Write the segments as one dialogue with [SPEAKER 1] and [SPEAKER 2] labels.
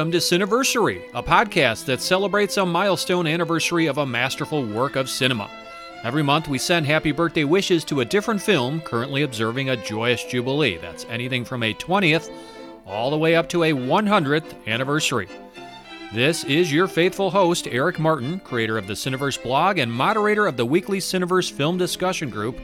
[SPEAKER 1] Welcome to Cineversary, a podcast that celebrates a milestone anniversary of a masterful work of cinema. Every month, we send happy birthday wishes to a different film currently observing a joyous jubilee. That's anything from a 20th all the way up to a 100th anniversary. This is your faithful host, Eric Martin, creator of the Cineverse blog and moderator of the weekly Cineverse film discussion group.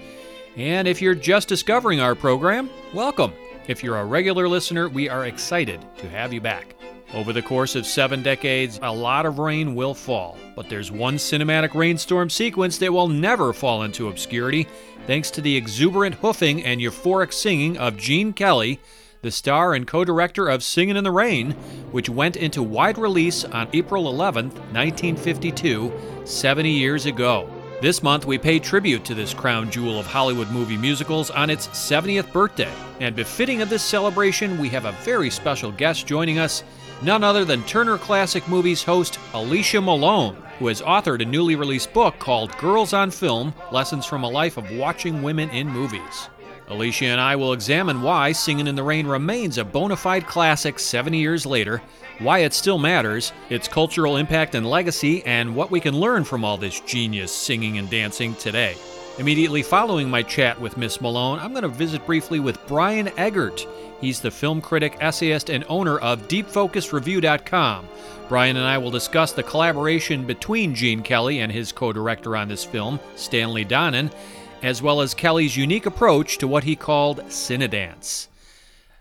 [SPEAKER 1] And if you're just discovering our program, welcome. If you're a regular listener, we are excited to have you back. Over the course of seven decades, a lot of rain will fall, but there's one cinematic rainstorm sequence that will never fall into obscurity thanks to the exuberant hoofing and euphoric singing of Gene Kelly, the star and co director of Singin' in the Rain, which went into wide release on April 11, 1952, 70 years ago. This month, we pay tribute to this crown jewel of Hollywood movie musicals on its 70th birthday. And befitting of this celebration, we have a very special guest joining us, none other than Turner Classic Movies host Alicia Malone, who has authored a newly released book called Girls on Film Lessons from a Life of Watching Women in Movies. Alicia and I will examine why Singing in the Rain remains a bona fide classic 70 years later, why it still matters, its cultural impact and legacy, and what we can learn from all this genius singing and dancing today. Immediately following my chat with Miss Malone, I'm going to visit briefly with Brian Eggert. He's the film critic, essayist, and owner of DeepFocusReview.com. Brian and I will discuss the collaboration between Gene Kelly and his co director on this film, Stanley Donen, as well as Kelly's unique approach to what he called Cinedance.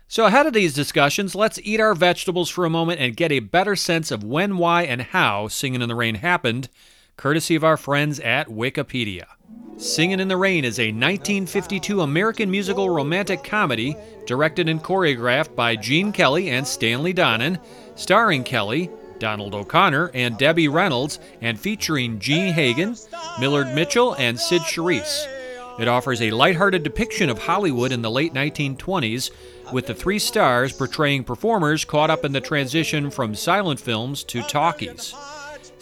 [SPEAKER 1] So, ahead of these discussions, let's eat our vegetables for a moment and get a better sense of when, why, and how Singing in the Rain happened, courtesy of our friends at Wikipedia. Singin' in the Rain is a 1952 American musical romantic comedy directed and choreographed by Gene Kelly and Stanley Donen, starring Kelly, Donald O'Connor, and Debbie Reynolds, and featuring Jean Hagen, Millard Mitchell, and Cyd Charisse. It offers a lighthearted depiction of Hollywood in the late 1920s, with the three stars portraying performers caught up in the transition from silent films to talkies.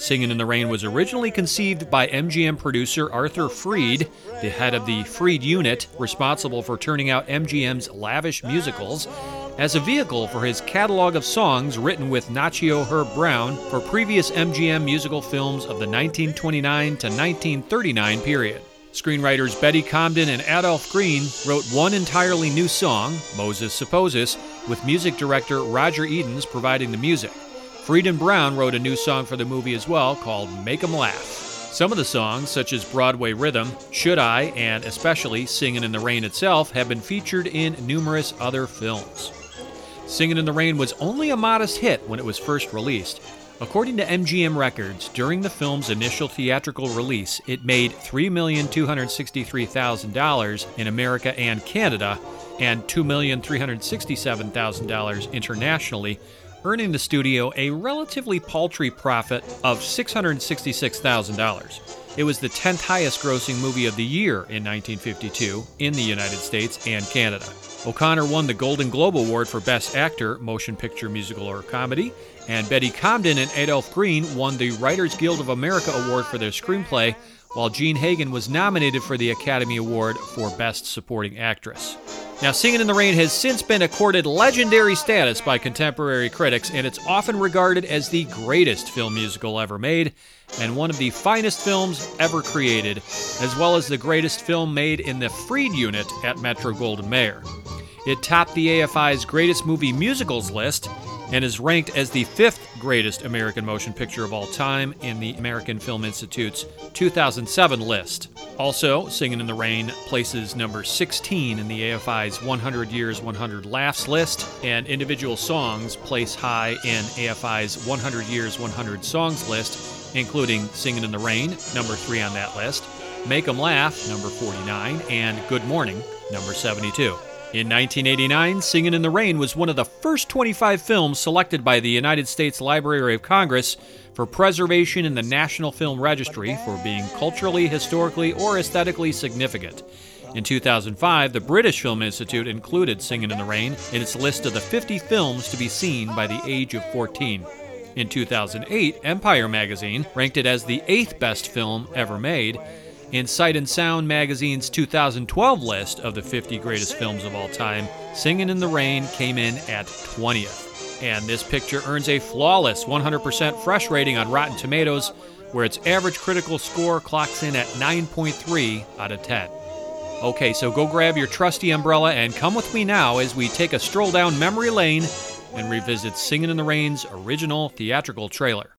[SPEAKER 1] Singin' in the Rain was originally conceived by MGM producer Arthur Freed, the head of the Freed unit responsible for turning out MGM's lavish musicals, as a vehicle for his catalog of songs written with Nacio Herb Brown for previous MGM musical films of the 1929 to 1939 period. Screenwriters Betty Comden and Adolph Green wrote one entirely new song, Moses Supposes, with music director Roger Edens providing the music. Freed and Brown wrote a new song for the movie as well called Make 'em Laugh. Some of the songs, such as Broadway Rhythm, Should I, and especially Singin' in the Rain itself, have been featured in numerous other films. Singin' in the Rain was only a modest hit when it was first released. According to MGM Records, during the film's initial theatrical release, it made $3,263,000 in America and Canada and $2,367,000 internationally, earning the studio a relatively paltry profit of $666,000. It was the 10th highest grossing movie of the year in 1952 in the United States and Canada. O'Connor won the Golden Globe Award for Best Actor, Motion Picture, Musical, or Comedy, and Betty Comden and Adolph Green won the Writers Guild of America Award for their screenplay, while Jean Hagen was nominated for the Academy Award for Best Supporting Actress. Now, Singing in the Rain has since been accorded legendary status by contemporary critics, and it's often regarded as the greatest film musical ever made and one of the finest films ever created, as well as the greatest film made in the Freed unit at Metro Goldwyn Mayer. It topped the AFI's Greatest Movie Musicals list and is ranked as the fifth greatest American motion picture of all time in the American Film Institute's 2007 list. Also, Singing in the Rain places number 16 in the AFI's 100 Years, 100 Laughs list, and individual songs place high in AFI's 100 Years, 100 Songs list, including Singing in the Rain, number 3 on that list, Make 'em Laugh, number 49, and Good Morning, number 72. In 1989, Singin' in the Rain was one of the first 25 films selected by the United States Library of Congress for preservation in the National Film Registry for being culturally, historically, or aesthetically significant. In 2005, the British Film Institute included Singin' in the Rain in its list of the 50 films to be seen by the age of 14. In 2008, Empire magazine ranked it as the eighth best film ever made. In Sight and Sound magazine's 2012 list of the 50 greatest films of all time, Singing in the Rain came in at 20th. And this picture earns a flawless 100% fresh rating on Rotten Tomatoes, where its average critical score clocks in at 9.3 out of 10. Okay, so go grab your trusty umbrella and come with me now as we take a stroll down memory lane and revisit Singing in the Rain's original theatrical trailer.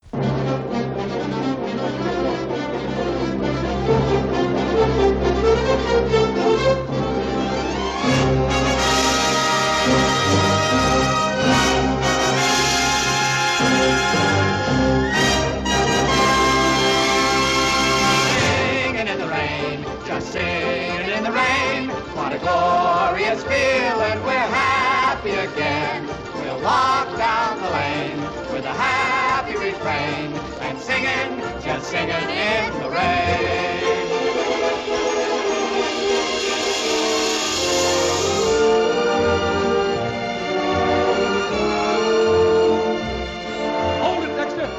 [SPEAKER 2] Refrain and singing, just singing in the rain.
[SPEAKER 3] Hold it, Dexter!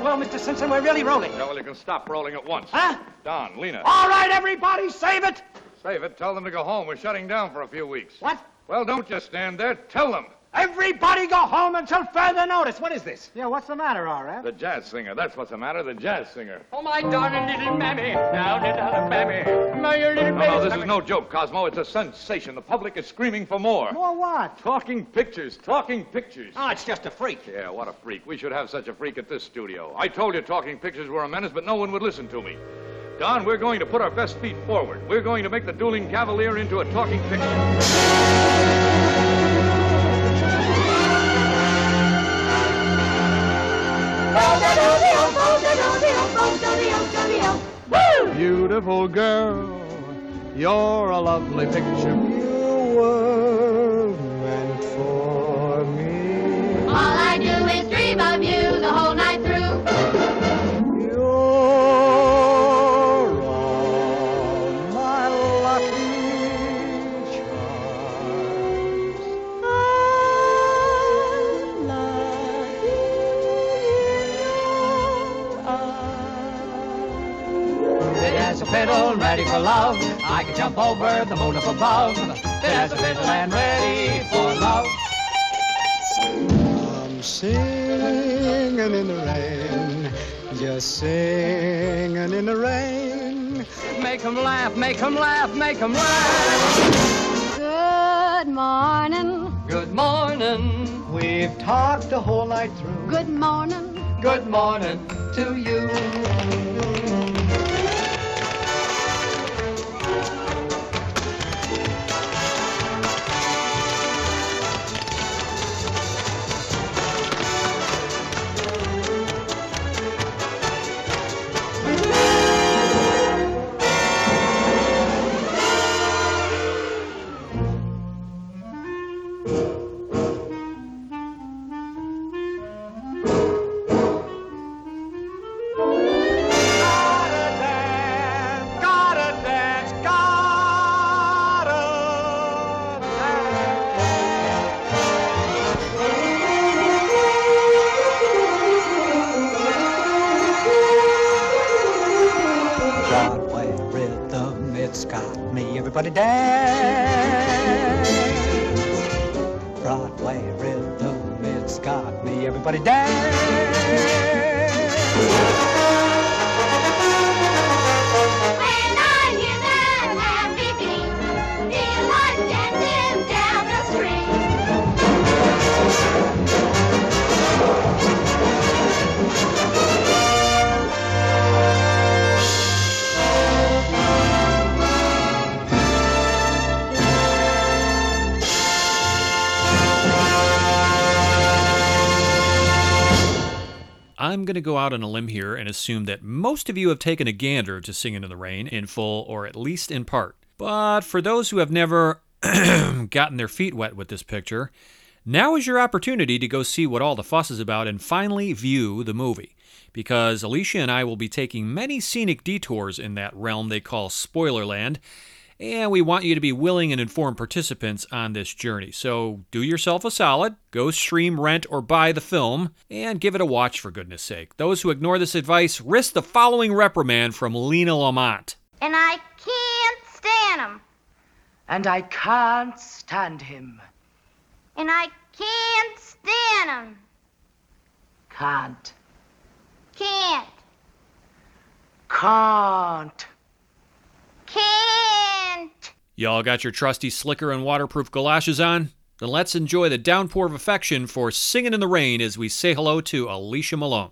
[SPEAKER 3] Well, Mr. Simpson, we're really rolling.
[SPEAKER 4] Yeah, well, you can stop rolling at once.
[SPEAKER 3] Huh?
[SPEAKER 4] Don, Lena.
[SPEAKER 3] All right, everybody, save it!
[SPEAKER 4] Save it. Tell them to go home. We're shutting down for a few weeks.
[SPEAKER 3] What?
[SPEAKER 4] Well, don't just stand there. Tell them.
[SPEAKER 3] Everybody go home until further notice. What is this? Yeah, what's the matter, R.F.?
[SPEAKER 4] The jazz singer. That's what's the matter. The jazz singer.
[SPEAKER 2] Oh, my darling little mammy, now little mammy, my little
[SPEAKER 4] No, no, this is no joke, Cosmo. It's a sensation. The public is screaming for more.
[SPEAKER 3] More what?
[SPEAKER 4] Talking pictures. Talking pictures.
[SPEAKER 3] Oh, it's just a freak.
[SPEAKER 4] Yeah, what a freak. We should have such a freak at this studio. I told you talking pictures were a menace, but no one would listen to me. Don, we're going to put our best feet forward. We're going to make the dueling cavalier into a talking picture.
[SPEAKER 5] Beautiful girl, you're a lovely picture. You were meant for me.
[SPEAKER 6] All I do is dream of you the whole night
[SPEAKER 2] fiddle ready for love. I can jump over the moon up above. There's a fiddle and ready for love.
[SPEAKER 5] I'm singing in the rain, just singing in the rain.
[SPEAKER 2] Make 'em laugh, make 'em laugh, make 'em laugh.
[SPEAKER 6] Good morning.
[SPEAKER 2] Good morning,
[SPEAKER 5] We've talked the whole night through.
[SPEAKER 6] Good morning.
[SPEAKER 2] good morning to you.
[SPEAKER 1] Assume that most of you have taken a gander to Singin' in the Rain in full or at least in part. But for those who have never gotten their feet wet with this picture, now is your opportunity to go see what all the fuss is about and finally view the movie. Because Alicia and I will be taking many scenic detours in that realm they call Spoilerland, and we want you to be willing and informed participants on this journey. So do yourself a solid, go stream, rent, or buy the film, and give it a watch for goodness sake. Those who ignore this advice risk the following reprimand from Lena Lamont.
[SPEAKER 6] And I can't stand him.
[SPEAKER 7] And I can't stand him.
[SPEAKER 6] And I can't stand him.
[SPEAKER 7] Can't.
[SPEAKER 6] Can't.
[SPEAKER 7] Can't.
[SPEAKER 6] Can't.
[SPEAKER 1] Y'all got your trusty slicker and waterproof galoshes on? Then let's enjoy the downpour of affection for Singing in the Rain as we say hello to Alicia Malone.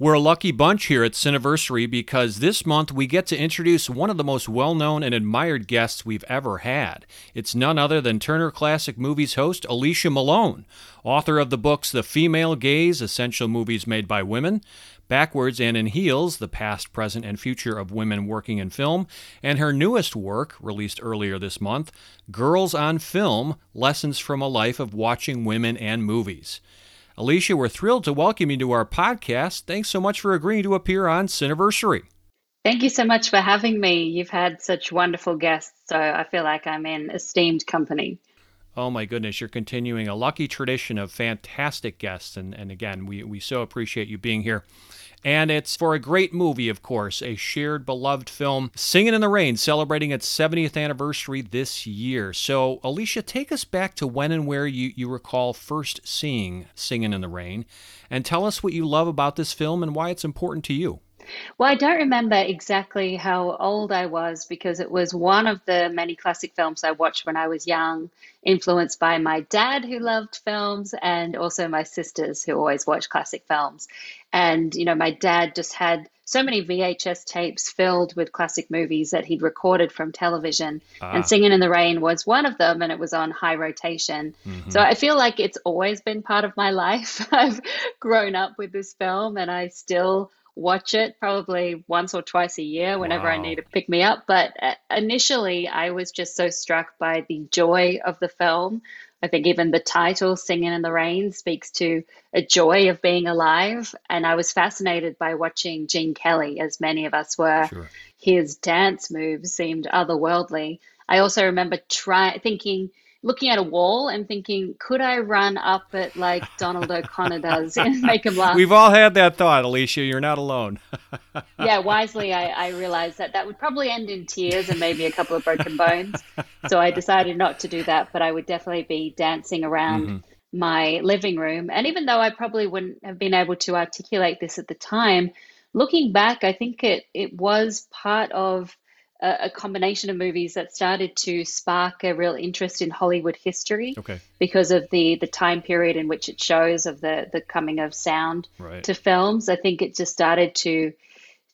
[SPEAKER 1] We're a lucky bunch here at Cineversary because this month we get to introduce one of the most well known and admired guests we've ever had. It's none other than Turner Classic Movies host Alicia Malone, author of the books The Female Gaze Essential Movies Made by Women, Backwards and in Heels The Past, Present, and Future of Women Working in Film, and her newest work, released earlier this month, Girls on Film Lessons from a Life of Watching Women and Movies. Alicia, we're thrilled to welcome you to our podcast. Thanks so much for agreeing to appear on Cineversary.
[SPEAKER 8] Thank you so much for having me. You've had such wonderful guests, so I feel like I'm in esteemed company.
[SPEAKER 1] Oh my goodness, you're continuing a lucky tradition of fantastic guests. And, and again, we, we so appreciate you being here. And it's for a great movie, of course, a shared beloved film, Singing in the Rain, celebrating its 70th anniversary this year. So, Alicia, take us back to when and where you, you recall first seeing Singing in the Rain, and tell us what you love about this film and why it's important to you.
[SPEAKER 8] Well, I don't remember exactly how old I was because it was one of the many classic films I watched when I was young, influenced by my dad who loved films and also my sisters who always watched classic films. And, you know, my dad just had so many VHS tapes filled with classic movies that he'd recorded from television.
[SPEAKER 1] Ah.
[SPEAKER 8] And Singing in the Rain was one of them, and it was on high rotation. So I feel like it's always been part of my life. I've grown up with this film, and I still watch it probably once or twice a year whenever I need to pick me up. But uh, initially, I was just so struck by the joy of the film. I think even the title, Singing in the Rain, speaks to a joy of being alive. And I was fascinated by watching Gene Kelly, as many of us were.
[SPEAKER 1] Sure.
[SPEAKER 8] His dance moves seemed otherworldly. I also remember try thinking, looking at a wall and thinking, could I run up it like Donald O'Connor does and make him laugh?
[SPEAKER 1] We've all had that thought, Alicia. You're not alone.
[SPEAKER 8] yeah, wisely, I, I realized that that would probably end in tears and maybe a couple of broken bones. So I decided not to do that, but I would definitely be dancing around mm-hmm. my living room. And even though I probably wouldn't have been able to articulate this at the time, looking back, I think it, it was part of a, a combination of movies that started to spark a real interest in Hollywood history
[SPEAKER 1] Okay.
[SPEAKER 8] because of the the time period in which it shows of the the coming of sound
[SPEAKER 1] Right.
[SPEAKER 8] to films. I think it just started to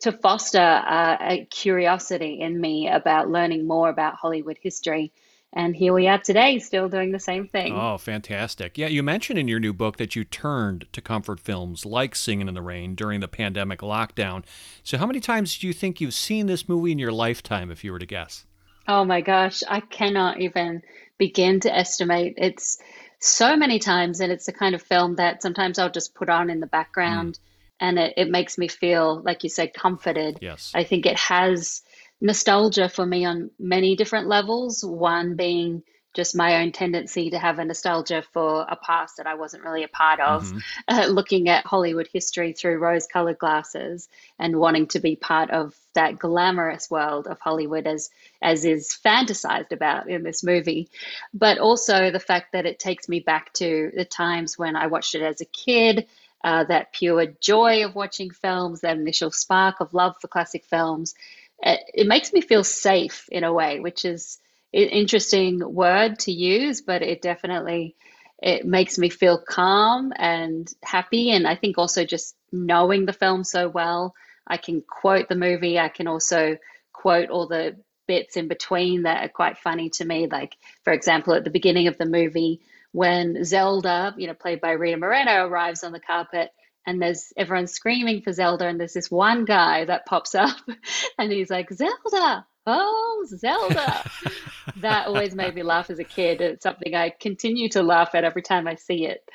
[SPEAKER 8] to foster uh, a curiosity in me about learning more about Hollywood history. And here we are today, still doing the same thing.
[SPEAKER 1] Oh, fantastic. Yeah, you mentioned in your new book that you turned to comfort films like Singing in the Rain during the pandemic lockdown. So, how many times do you think you've seen this movie in your lifetime, if you were to guess?
[SPEAKER 8] Oh my gosh, I cannot even begin to estimate. It's so many times, and it's the kind of film that sometimes I'll just put on in the background mm. and it, it makes me feel, like you said, comforted.
[SPEAKER 1] Yes.
[SPEAKER 8] I think it has nostalgia for me on many different levels. One being just my own tendency to have a nostalgia for a past that I wasn't really a part of, uh, looking at Hollywood history through rose colored glasses and wanting to be part of that glamorous world of Hollywood as as is fantasized about in this movie. But also the fact that it takes me back to the times when I watched it as a kid, uh, that pure joy of watching films, that initial spark of love for classic films. It, makes me feel safe in a way, which is an interesting word to use, but it definitely it makes me feel calm and happy. And I think also just knowing the film so well, I can quote the movie. I can also quote all the bits in between that are quite funny to me. Like, for example, at the beginning of the movie, when Zelda, you know, played by Rita Moreno, arrives on the carpet and there's everyone screaming for Zelda, and there's this one guy that pops up and he's like, Zelda, oh, Zelda. that always made me laugh as a kid. It's something I continue to laugh at every time I see it.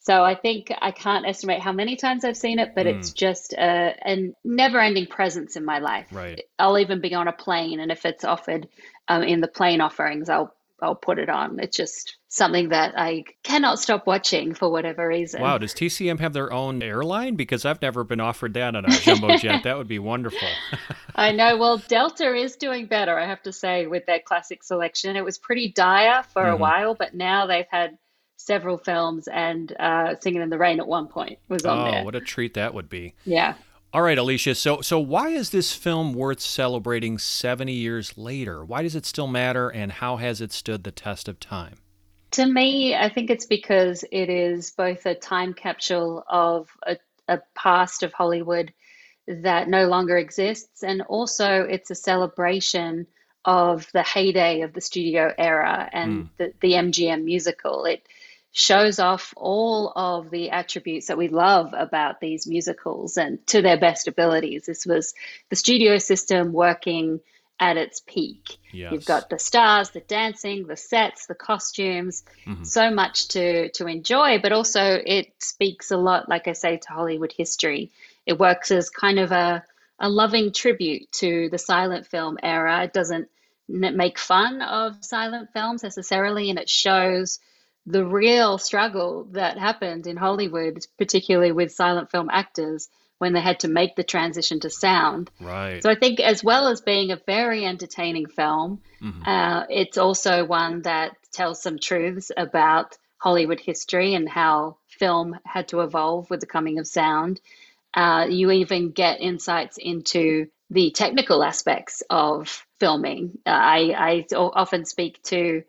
[SPEAKER 8] So I think I can't estimate how many times I've seen it, but
[SPEAKER 1] Mm.
[SPEAKER 8] it's just a, a never-ending presence in my life.
[SPEAKER 1] Right.
[SPEAKER 8] I'll even be on a plane, and if it's offered um, in the plane offerings, I'll I'll put it on. It's just something that I cannot stop watching for whatever reason.
[SPEAKER 1] Wow, does TCM have their own airline? Because I've never been offered that on a jumbo jet. That would be wonderful.
[SPEAKER 8] I know. Well, Delta is doing better, I have to say, with their classic selection. It was pretty dire for a
[SPEAKER 1] Mhm.
[SPEAKER 8] while, but now they've had several films, and uh, Singing in the Rain at one point was on
[SPEAKER 1] oh,
[SPEAKER 8] there.
[SPEAKER 1] Oh, what a treat that would be.
[SPEAKER 8] Yeah.
[SPEAKER 1] All right, Alicia. So, so why is this film worth celebrating 70 years later? Why does it still matter, and how has it stood the test of time?
[SPEAKER 8] To me, I think it's because it is both a time capsule of a, a past of Hollywood that no longer exists, and also it's a celebration of the heyday of the studio era and hmm. the, the MGM musical. It shows off all of the attributes that we love about these musicals and to their best abilities. This was the studio system working at its peak.
[SPEAKER 1] Yes.
[SPEAKER 8] You've got the stars, the dancing, the sets, the costumes,
[SPEAKER 1] Mhm.
[SPEAKER 8] so much to to enjoy, but also it speaks a lot, like I say, to Hollywood history. It works as kind of a a loving tribute to the silent film era. It doesn't make fun of silent films necessarily, and it shows the real struggle that happened in Hollywood, particularly with silent film actors when they had to make the transition to sound.
[SPEAKER 1] Right.
[SPEAKER 8] So I think, as well as being a very entertaining film,
[SPEAKER 1] Mhm.
[SPEAKER 8] uh, it's also one that tells some truths about Hollywood history and how film had to evolve with the coming of sound. Uh, you even get insights into the technical aspects of filming. Uh, I, I often speak to,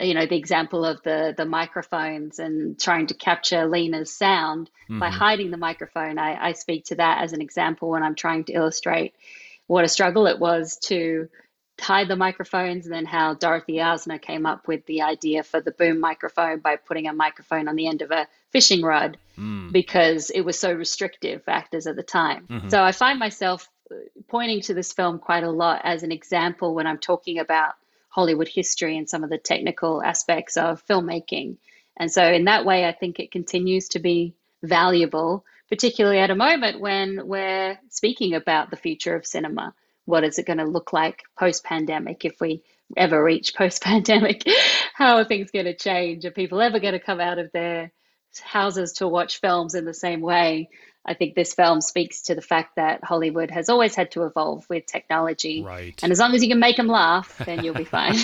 [SPEAKER 8] you know, the example of the the microphones and trying to capture Lena's sound by
[SPEAKER 9] Mhm.
[SPEAKER 8] hiding the microphone. I, I speak to that as an example when I'm trying to illustrate what a struggle it was to hide the microphones and then how Dorothy Arzner came up with the idea for the boom microphone by putting a microphone on the end of a fishing rod
[SPEAKER 1] Mm.
[SPEAKER 8] because it was so restrictive for actors at the time.
[SPEAKER 1] Mhm.
[SPEAKER 8] So I find myself pointing to this film quite a lot as an example when I'm talking about Hollywood history and some of the technical aspects of filmmaking. And so in that way I think it continues to be valuable, particularly at a moment when we're speaking about the future of cinema. What is it going to look like post pandemic if we ever reach post pandemic? How are things going to change? Are people ever going to come out of their houses to watch films in the same way? I think this film speaks to the fact that Hollywood has always had to evolve with technology.
[SPEAKER 1] Right.
[SPEAKER 8] And as long as you can make them laugh, then you'll be fine.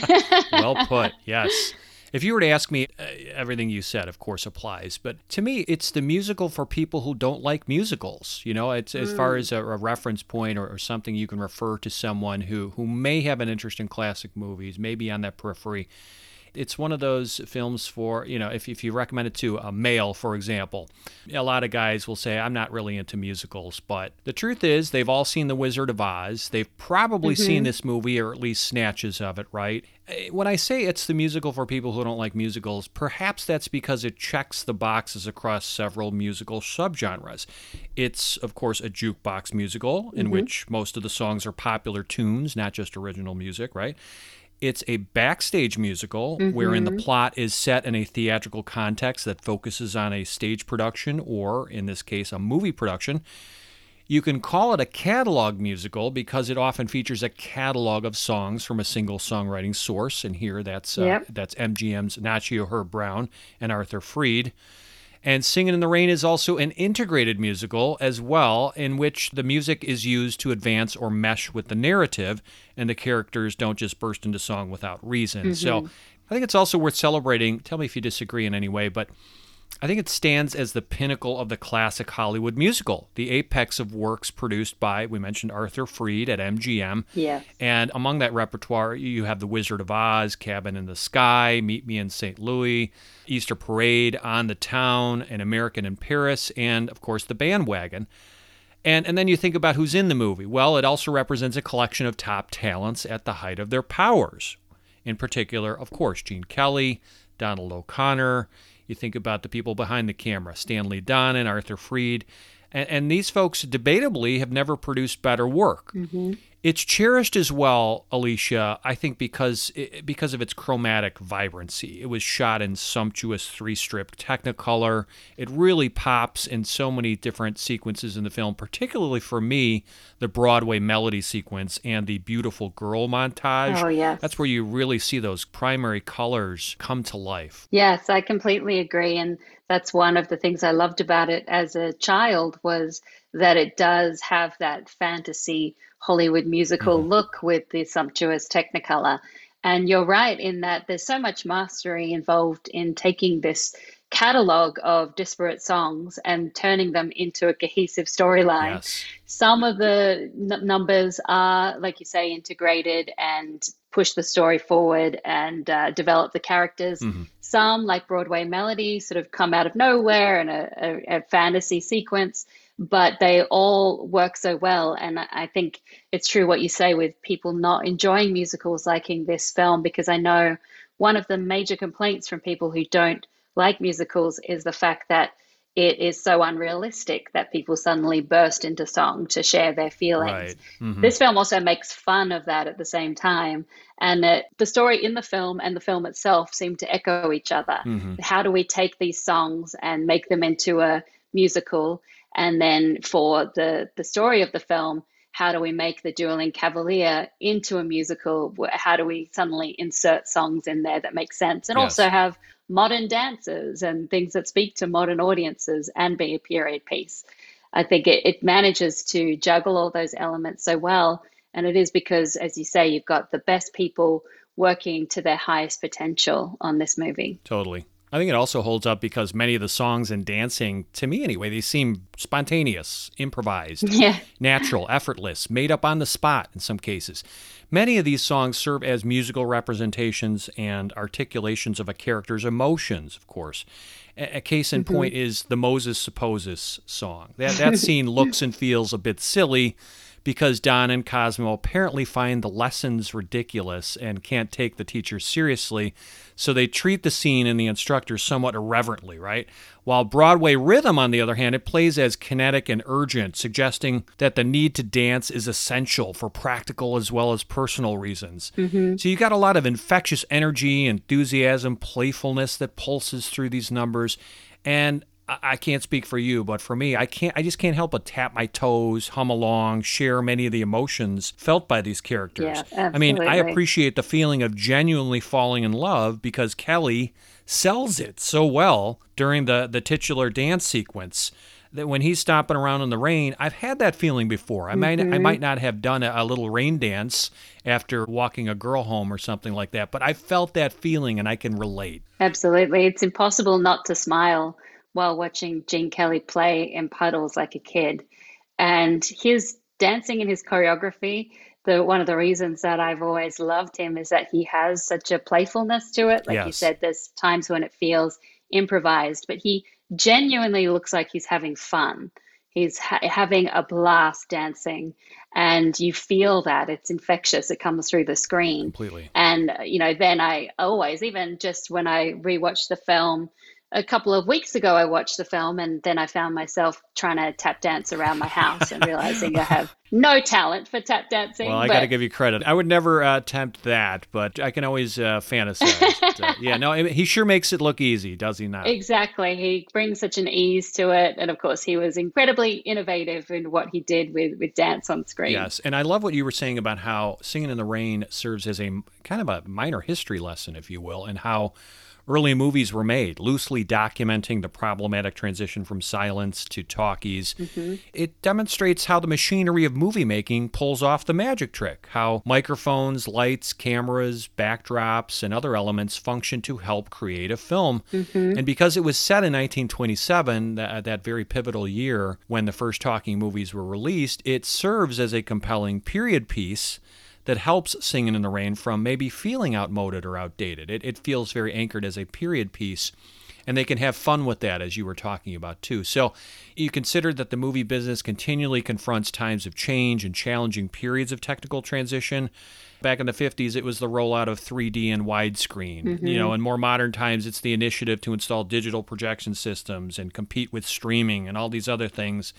[SPEAKER 1] well put. Yes. If you were to ask me, uh, everything you said, of course, applies. But to me, it's the musical for people who don't like musicals. You know, it's as far
[SPEAKER 8] Mm.
[SPEAKER 1] as a, a reference point or, or something you can refer to someone who who may have an interest in classic movies, maybe on that periphery. It's one of those films for, you know, if, if you recommend it to a male, for example, a lot of guys will say, I'm not really into musicals. But the truth is, they've all seen The Wizard of Oz. They've probably seen
[SPEAKER 8] Mhm.
[SPEAKER 1] this movie or at least snatches of it, right? Eh, When I say it's the musical for people who don't like musicals, perhaps that's because it checks the boxes across several musical subgenres. It's, of course, a jukebox musical in
[SPEAKER 9] Mhm.
[SPEAKER 1] which most of the songs are popular tunes, not just original music, right? It's a backstage musical wherein the
[SPEAKER 9] Mhm.
[SPEAKER 1] plot is set in a theatrical context that focuses on a stage production or, in this case, a movie production. You can call it a catalog musical because it often features a catalog of songs from a single songwriting source, and here that's uh,
[SPEAKER 9] Yep.
[SPEAKER 1] that's MGM's Nacio Herb Brown and Arthur Freed. And Singing in the Rain is also an integrated musical as well, in which the music is used to advance or mesh with the narrative, and the characters don't just burst into song without reason. So
[SPEAKER 9] Mhm.
[SPEAKER 1] I think it's also worth celebrating. Tell me if you disagree in any way, but I think it stands as the pinnacle of the classic Hollywood musical, the apex of works produced by, we mentioned Arthur Freed at MGM.
[SPEAKER 8] Yeah.
[SPEAKER 1] And among that repertoire, you have The Wizard of Oz, Cabin in the Sky, Meet Me in St. Louis, Easter Parade, On the Town, An American in Paris, and of course, The Bandwagon. And, and then you think about who's in the movie. Well, it also represents a collection of top talents at the height of their powers. In particular, of course, Gene Kelly, Donald O'Connor. You think about the people behind the camera, Stanley and Arthur Freed. And, and these folks, debatably, have never produced better work.
[SPEAKER 8] Mhm.
[SPEAKER 1] It's cherished as well, Alicia. I think because because of its chromatic vibrancy. It was shot in sumptuous three-strip Technicolor. It really pops in so many different sequences in the film. Particularly for me, the Broadway melody sequence and the beautiful girl montage.
[SPEAKER 8] Oh, yes.
[SPEAKER 1] That's where you really see those primary colors come to life.
[SPEAKER 8] Yes, I completely agree. And that's one of the things I loved about it as a child was that it does have that fantasy Hollywood musical
[SPEAKER 1] Mhm.
[SPEAKER 8] look with the sumptuous Technicolor. And you're right in that there's so much mastery involved in taking this catalog of disparate songs and turning them into a cohesive storyline.
[SPEAKER 1] Yes.
[SPEAKER 8] Some of the n- numbers are, like you say, integrated and push the story forward and uh, develop the characters.
[SPEAKER 1] Mhm.
[SPEAKER 8] Some, like Broadway Melody, sort of come out of nowhere in a, a, a fantasy sequence, but they all work so well. And I think it's true what you say with people not enjoying musicals liking this film, because I know one of the major complaints from people who don't like musicals is the fact that it is so unrealistic that people suddenly burst into song to share their feelings.
[SPEAKER 1] Right. Mhm.
[SPEAKER 8] This film also makes fun of that at the same time. And it, the story in the film and the film itself seem to echo each other.
[SPEAKER 1] Mhm.
[SPEAKER 8] How do we take these songs and make them into a musical? And then for the, the story of the film, how do we make the Dueling Cavalier into a musical? How do we suddenly insert songs in there that make sense and
[SPEAKER 1] Yes.
[SPEAKER 8] also have modern dances and things that speak to modern audiences and be a period piece? I think it, it manages to juggle all those elements so well. And it is because, as you say, you've got the best people working to their highest potential on this movie.
[SPEAKER 1] Totally. I think it also holds up because many of the songs and dancing, to me anyway, they seem spontaneous, improvised,
[SPEAKER 8] Yeah.
[SPEAKER 1] natural, effortless, made up on the spot in some cases. Many of these songs serve as musical representations and articulations of a character's emotions, of course. A, a case in
[SPEAKER 9] Mhm.
[SPEAKER 1] point is the Moses Supposes song. That, that scene looks and feels a bit silly because Don and Cosmo apparently find the lessons ridiculous and can't take the teacher seriously, so they treat the scene and the instructor somewhat irreverently, right? While Broadway Rhythm, on the other hand, it plays as kinetic and urgent, suggesting that the need to dance is essential for practical as well as personal reasons.
[SPEAKER 9] Mhm.
[SPEAKER 1] So you got a lot of infectious energy, enthusiasm, playfulness that pulses through these numbers, and I I can't speak for you, but for me, I can't. I just can't help but tap my toes, hum along, share many of the emotions felt by these characters.
[SPEAKER 8] Yeah,
[SPEAKER 1] I mean, I appreciate the feeling of genuinely falling in love because Kelly sells it so well during the the titular dance sequence that when he's stomping around in the rain, I've had that feeling before. I might I
[SPEAKER 8] Mhm.
[SPEAKER 1] might not have done a, a little rain dance after walking a girl home or something like that, but I felt that feeling and I can relate.
[SPEAKER 8] Absolutely. It's impossible not to smile while watching Gene Kelly play in puddles like a kid. And his dancing and his choreography, the one of the reasons that I've always loved him is that he has such a playfulness to it. Like you said, there's times when it feels improvised, but he genuinely looks like he's having fun. He's ha- having a blast dancing, and you feel that it's infectious. It comes through the screen.
[SPEAKER 1] Completely.
[SPEAKER 8] And, you know, then I always, even just when I rewatched the film a couple of weeks ago, I watched the film and then I found myself trying to tap dance around my house and realizing I have no talent for tap dancing.
[SPEAKER 1] Well, I
[SPEAKER 8] but
[SPEAKER 1] got to give you credit. I would never uh, attempt that, but I can always uh, fantasize. Uh, yeah, no, he sure makes it look easy, does he not?
[SPEAKER 8] Exactly. He brings such an ease to it. And of course, he was incredibly innovative in what he did with, with dance on screen.
[SPEAKER 1] Yes, and I love what you were saying about how Singing in the Rain serves as a kind of a minor history lesson, if you will, and how early movies were made, loosely documenting the problematic transition from silence to talkies.
[SPEAKER 8] Mhm.
[SPEAKER 1] It demonstrates how the machinery of movie making pulls off the magic trick, how microphones, lights, cameras, backdrops, and other elements function to help create a film.
[SPEAKER 8] Mhm.
[SPEAKER 1] And because it was set in 1927, that, that very pivotal year when the first talking movies were released, it serves as a compelling period piece that helps Singing in the Rain from maybe feeling outmoded or outdated. It, it feels very anchored as a period piece, and they can have fun with that, as you were talking about, too. So you consider that the movie business continually confronts times of change and challenging periods of technical transition. Back in the 50s, it was the rollout of 3D and widescreen.
[SPEAKER 8] Mhm.
[SPEAKER 1] You know, in more modern times, it's the initiative to install digital projection systems and compete with streaming and all these other things.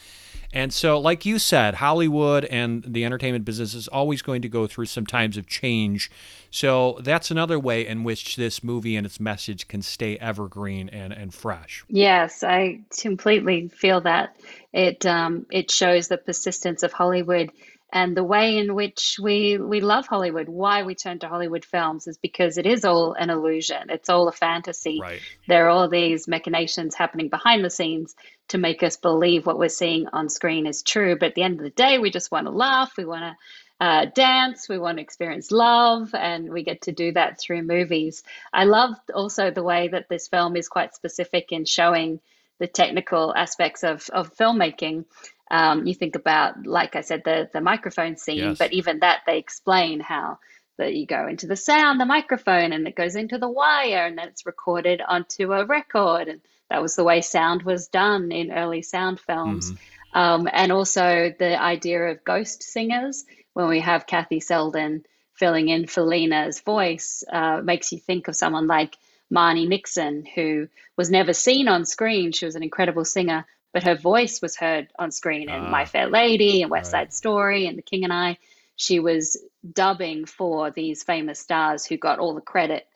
[SPEAKER 1] And so, like you said, Hollywood and the entertainment business is always going to go through some times of change. So, that's another way in which this movie and its message can stay evergreen and, and fresh.
[SPEAKER 8] Yes, I completely feel that. It um, it shows the persistence of Hollywood and the way in which we we love Hollywood. Why we turn to Hollywood films is because it is all an illusion. It's all a fantasy.
[SPEAKER 1] Right.
[SPEAKER 8] There are all these machinations happening behind the scenes to make us believe what we're seeing on screen is true. But at the end of the day, we just want to laugh. We want to uh, dance. We want to experience love, and we get to do that through movies. I love also the way that this film is quite specific in showing the technical aspects of, of filmmaking. Um, you think about, like I said, the the microphone scene,
[SPEAKER 9] Yes.
[SPEAKER 8] but even that they explain how that you go into the sound, the microphone, and it goes into the wire, and then it's recorded onto a record, and that was the way sound was done in early sound films. Um, and also the idea of ghost singers, when we have Kathy Selden filling in for Lena's voice, uh, makes you think of someone like Marni Nixon, who was never seen on screen. She was an incredible singer, but her voice was heard on screen in
[SPEAKER 9] Ah.
[SPEAKER 8] My Fair Lady and West Side Story and The King and I. She was dubbing for these famous stars who got all the credit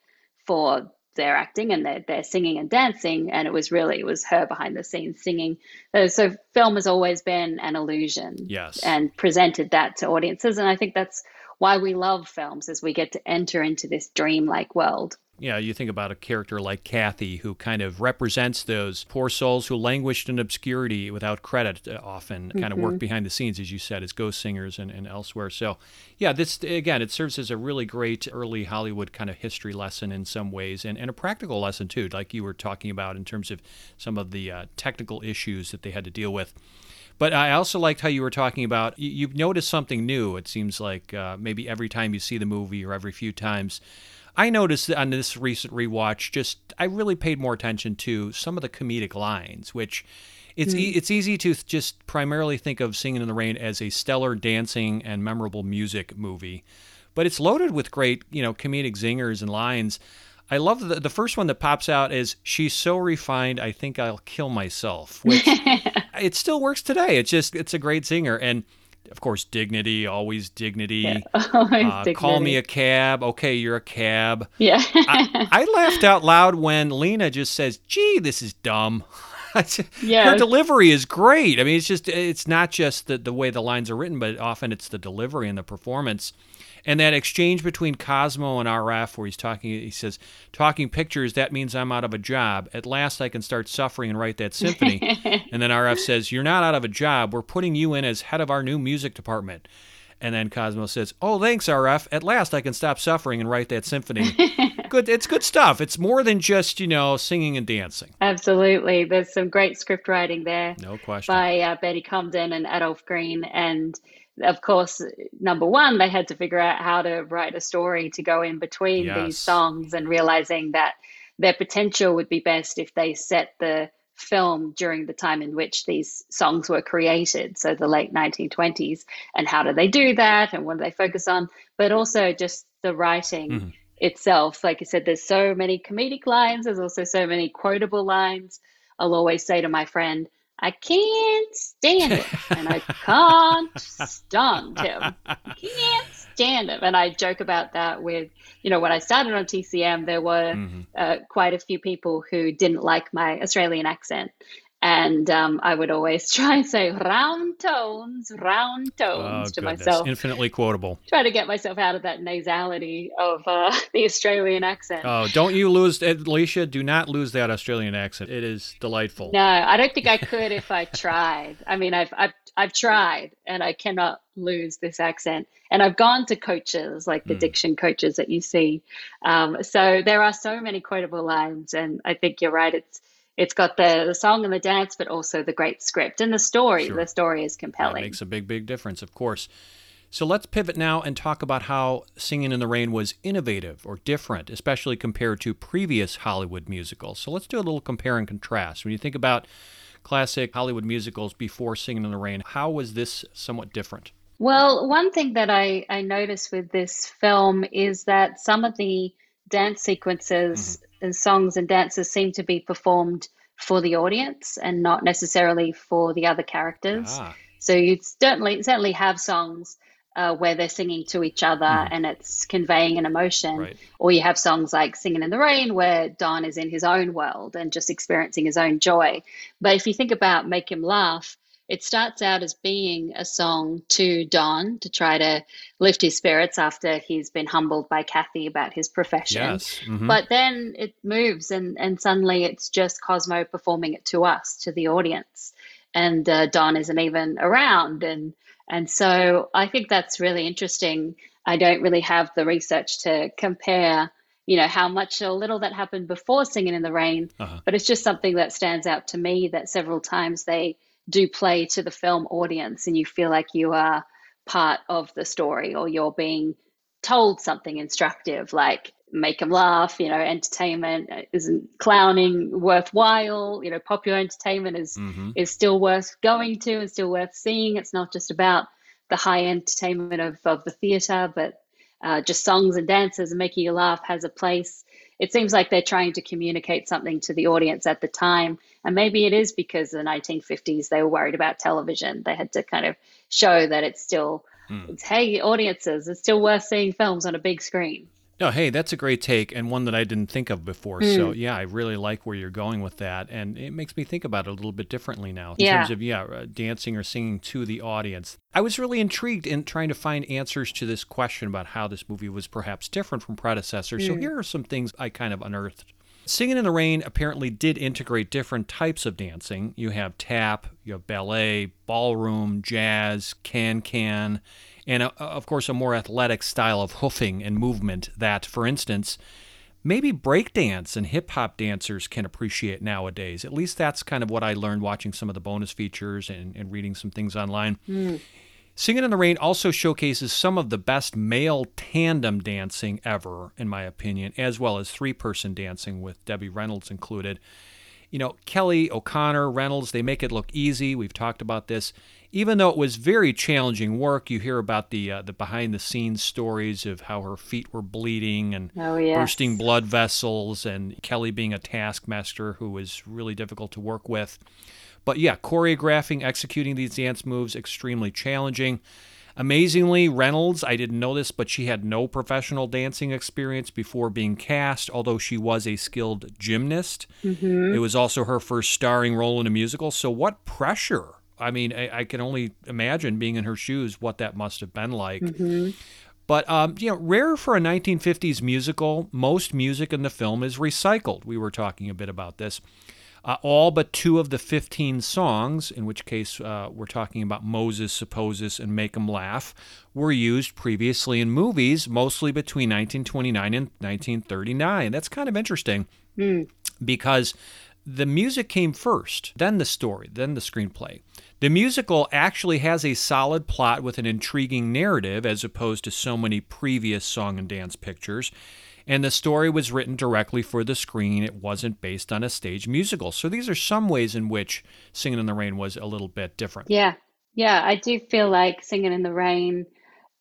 [SPEAKER 8] for their acting and their, their singing and dancing and it was really it was her behind the scenes singing Uh, so film has always been an illusion
[SPEAKER 1] Yes.
[SPEAKER 8] and presented that to audiences and i think that's why we love films is we get to enter into this dreamlike world
[SPEAKER 1] Yeah, you think about a character like Kathy, who kind of represents those poor souls who languished in obscurity without credit, uh, often kind of work behind the scenes, as you said, as ghost singers and, and elsewhere. So, yeah, this, again, it serves as a really great early Hollywood kind of history lesson in some ways, and, and a practical lesson, too, like you were talking about in terms of some of the uh, technical issues that they had to deal with. But I also liked how you were talking about you, you've noticed something new. It seems like uh, maybe every time you see the movie or every few times. I noticed on this recent rewatch, just I really paid more attention to some of the comedic lines, which it's e-
[SPEAKER 9] Mm.
[SPEAKER 1] it's easy to just primarily think of Singing in the Rain as a stellar dancing and memorable music movie, but it's loaded with great you know comedic zingers and lines. I love the the first one that pops out is she's so refined I think I'll kill myself, which it still works today. It's just it's a great singer and of course dignity, always dignity.
[SPEAKER 8] Yeah, always
[SPEAKER 1] Uh, Call me a cab. Okay, you're a cab.
[SPEAKER 8] Yeah.
[SPEAKER 1] I, I laughed out loud when Lena just says, "Gee, this is dumb." yeah.
[SPEAKER 8] Her
[SPEAKER 1] delivery is great. I mean, it's just it's not just the the way the lines are written, but often it's the delivery and the performance. And that exchange between Cosmo and RF, where he's talking, he says, "Talking pictures, that means I'm out of a job. At last, I can start suffering and write that symphony." and then RF says, "You're not out of a job. We're putting you in as head of our new music department." And then Cosmo says, "Oh, thanks, RF. At last, I can stop suffering and write that symphony." good. It's good stuff. It's more than just you know singing and dancing.
[SPEAKER 8] Absolutely. There's some great script writing there
[SPEAKER 1] No question.
[SPEAKER 8] by uh, Betty Comden and Adolph Green. And of course, number one, they had to figure out how to write a story to go in between
[SPEAKER 9] Yes.
[SPEAKER 8] these songs and realizing that their potential would be best if they set the film during the time in which these songs were created, so the late 1920s. And how do they do that? And what do they focus on? But also just the writing
[SPEAKER 9] Mhm.
[SPEAKER 8] itself. Like I said, there's so many comedic lines, there's also so many quotable lines. I'll always say to my friend, I can't stand it, and I can't stand him. I can't stand him. And I joke about that with, you know, when I started on TCM, there were
[SPEAKER 1] Mm-hmm.
[SPEAKER 8] uh, quite a few people who didn't like my Australian accent. And um, I would always try and say round tones, round
[SPEAKER 1] Oh,
[SPEAKER 8] tones to
[SPEAKER 1] goodness.
[SPEAKER 8] myself
[SPEAKER 1] Infinitely quotable.
[SPEAKER 8] try to get myself out of that nasality of uh, the Australian accent.
[SPEAKER 1] Oh, don't you lose, Alicia? Do not lose that Australian accent. It is delightful.
[SPEAKER 8] No, I don't think I could if I tried. I mean, I've I've I've tried, and I cannot lose this accent. And I've gone to coaches like the diction coaches that you see. Um, so there are so many quotable lines, and I think you're right. It's it's got the the song and the dance, but also the great script and the story.
[SPEAKER 1] Sure.
[SPEAKER 8] The story is
[SPEAKER 1] That
[SPEAKER 8] compelling.
[SPEAKER 1] makes a big, big difference, of course. So let's pivot now and talk about how Singing in the Rain was innovative or different, especially compared to previous Hollywood musicals. So let's do a little compare and contrast. When you think about classic Hollywood musicals before Singing in the Rain, how was this somewhat different?
[SPEAKER 8] Well, one thing that I, I noticed with this film is that some of the dance sequences mm-hmm. And songs and dances seem to be performed for the audience and not necessarily for the other characters.
[SPEAKER 1] Ah.
[SPEAKER 8] So you certainly certainly have songs uh, where they're singing to each other and it's conveying an emotion,
[SPEAKER 1] Right.
[SPEAKER 8] or you have songs like "Singing in the Rain" where Don is in his own world and just experiencing his own joy. But if you think about "Make 'Em Laugh," it starts out as being a song to Don to try to lift his spirits after he's been humbled by Kathy about his profession.
[SPEAKER 1] Yes. Mhm.
[SPEAKER 8] But then it moves, and, and suddenly it's just Cosmo performing it to us, to the audience. And uh, Don isn't even around. And, and so I think that's really interesting. I don't really have the research to compare, you know, how much or little that happened before Singing in the Rain,
[SPEAKER 1] Uh-huh.
[SPEAKER 8] but it's just something that stands out to me that several times they do play to the film audience, and you feel like you are part of the story or you're being told something instructive like make them laugh you know entertainment isn't clowning worthwhile you know popular entertainment is
[SPEAKER 1] Mhm.
[SPEAKER 8] is still worth going to and still worth seeing it's not just about the high entertainment of, of the theater but uh, just songs and dances and making you laugh has a place it seems like they're trying to communicate something to the audience at the time. And maybe it is because the 1950s they were worried about television. They had to kind of show that it's still hmm. it's hey audiences it's still worth seeing films on a big screen
[SPEAKER 1] No, hey, that's a great take and one that I didn't think of before. So, yeah, I really like where you're going with that. And it makes me think about it a little bit differently now in
[SPEAKER 8] Yeah.
[SPEAKER 1] terms of, yeah, uh, dancing or singing to the audience. I was really intrigued in trying to find answers to this question about how this movie was perhaps different from predecessors. So, here are some things I kind of unearthed. Singing in the Rain apparently did integrate different types of dancing. You have tap, you have ballet, ballroom, jazz, can can, and uh, of course a more athletic style of hoofing and movement that, for instance, maybe breakdance and hip hop dancers can appreciate nowadays. At least that's kind of what I learned watching some of the bonus features and, and reading some things online. Singing in the Rain also showcases some of the best male tandem dancing ever, in my opinion, as well as three person dancing with Debbie Reynolds included. You know, Kelly, O'Connor, Reynolds, they make it look easy. We've talked about this. Even though it was very challenging work, you hear about the uh, the behind the scenes stories of how her feet were bleeding and
[SPEAKER 8] Oh, yes.
[SPEAKER 1] bursting blood vessels, and Kelly being a taskmaster who was really difficult to work with. But yeah, choreographing, executing these dance moves, extremely challenging. Amazingly, Reynolds, I didn't know this, but she had no professional dancing experience before being cast, although she was a skilled gymnast. It was also her first starring role in a musical. So, what pressure? I mean, I, I can only imagine being in her shoes what that must have been like. But um, you know, rare for a 1950s musical. Most music in the film is recycled. We were talking a bit about this. Uh, all but two of the 15 songs, in which case uh, we're talking about Moses Supposes and Make 'em Laugh, were used previously in movies, mostly between 1929 and 1939. That's kind of interesting because the music came first, then the story, then the screenplay. The musical actually has a solid plot with an intriguing narrative as opposed to so many previous song and dance pictures. And the story was written directly for the screen. It wasn't based on a stage musical. So these are some ways in which Singing in the Rain was a little bit different.
[SPEAKER 8] Yeah, yeah, I do feel like Singing in the Rain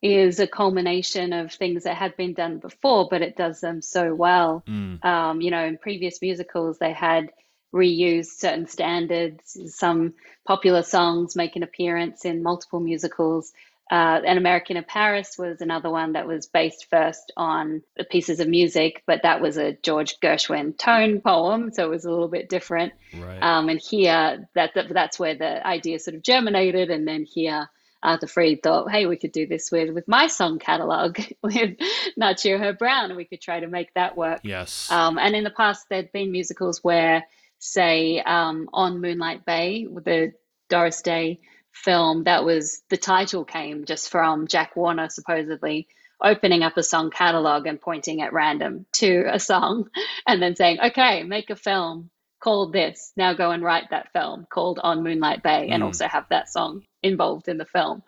[SPEAKER 8] is a culmination of things that had been done before, but it does them so well. Um, you know, in previous musicals, they had reused certain standards. Some popular songs make an appearance in multiple musicals. Uh, An American in Paris was another one that was based first on the pieces of music, but that was a George Gershwin tone poem, so it was a little bit different.
[SPEAKER 1] Right.
[SPEAKER 8] Um, and here, that, that that's where the idea sort of germinated. And then here, Arthur Freed thought, hey, we could do this with with my song catalog with Nacio Herb Brown, and we could try to make that work.
[SPEAKER 1] yes.
[SPEAKER 8] Um, and in the past, there'd been musicals where, say, um, on Moonlight Bay, with the Doris Day film, that was the title came just from Jack Warner supposedly opening up a song catalog and pointing at random to a song and then saying, okay, make a film called this. Now go and write that film called On Moonlight Bay and hmm. also have that song involved in the film.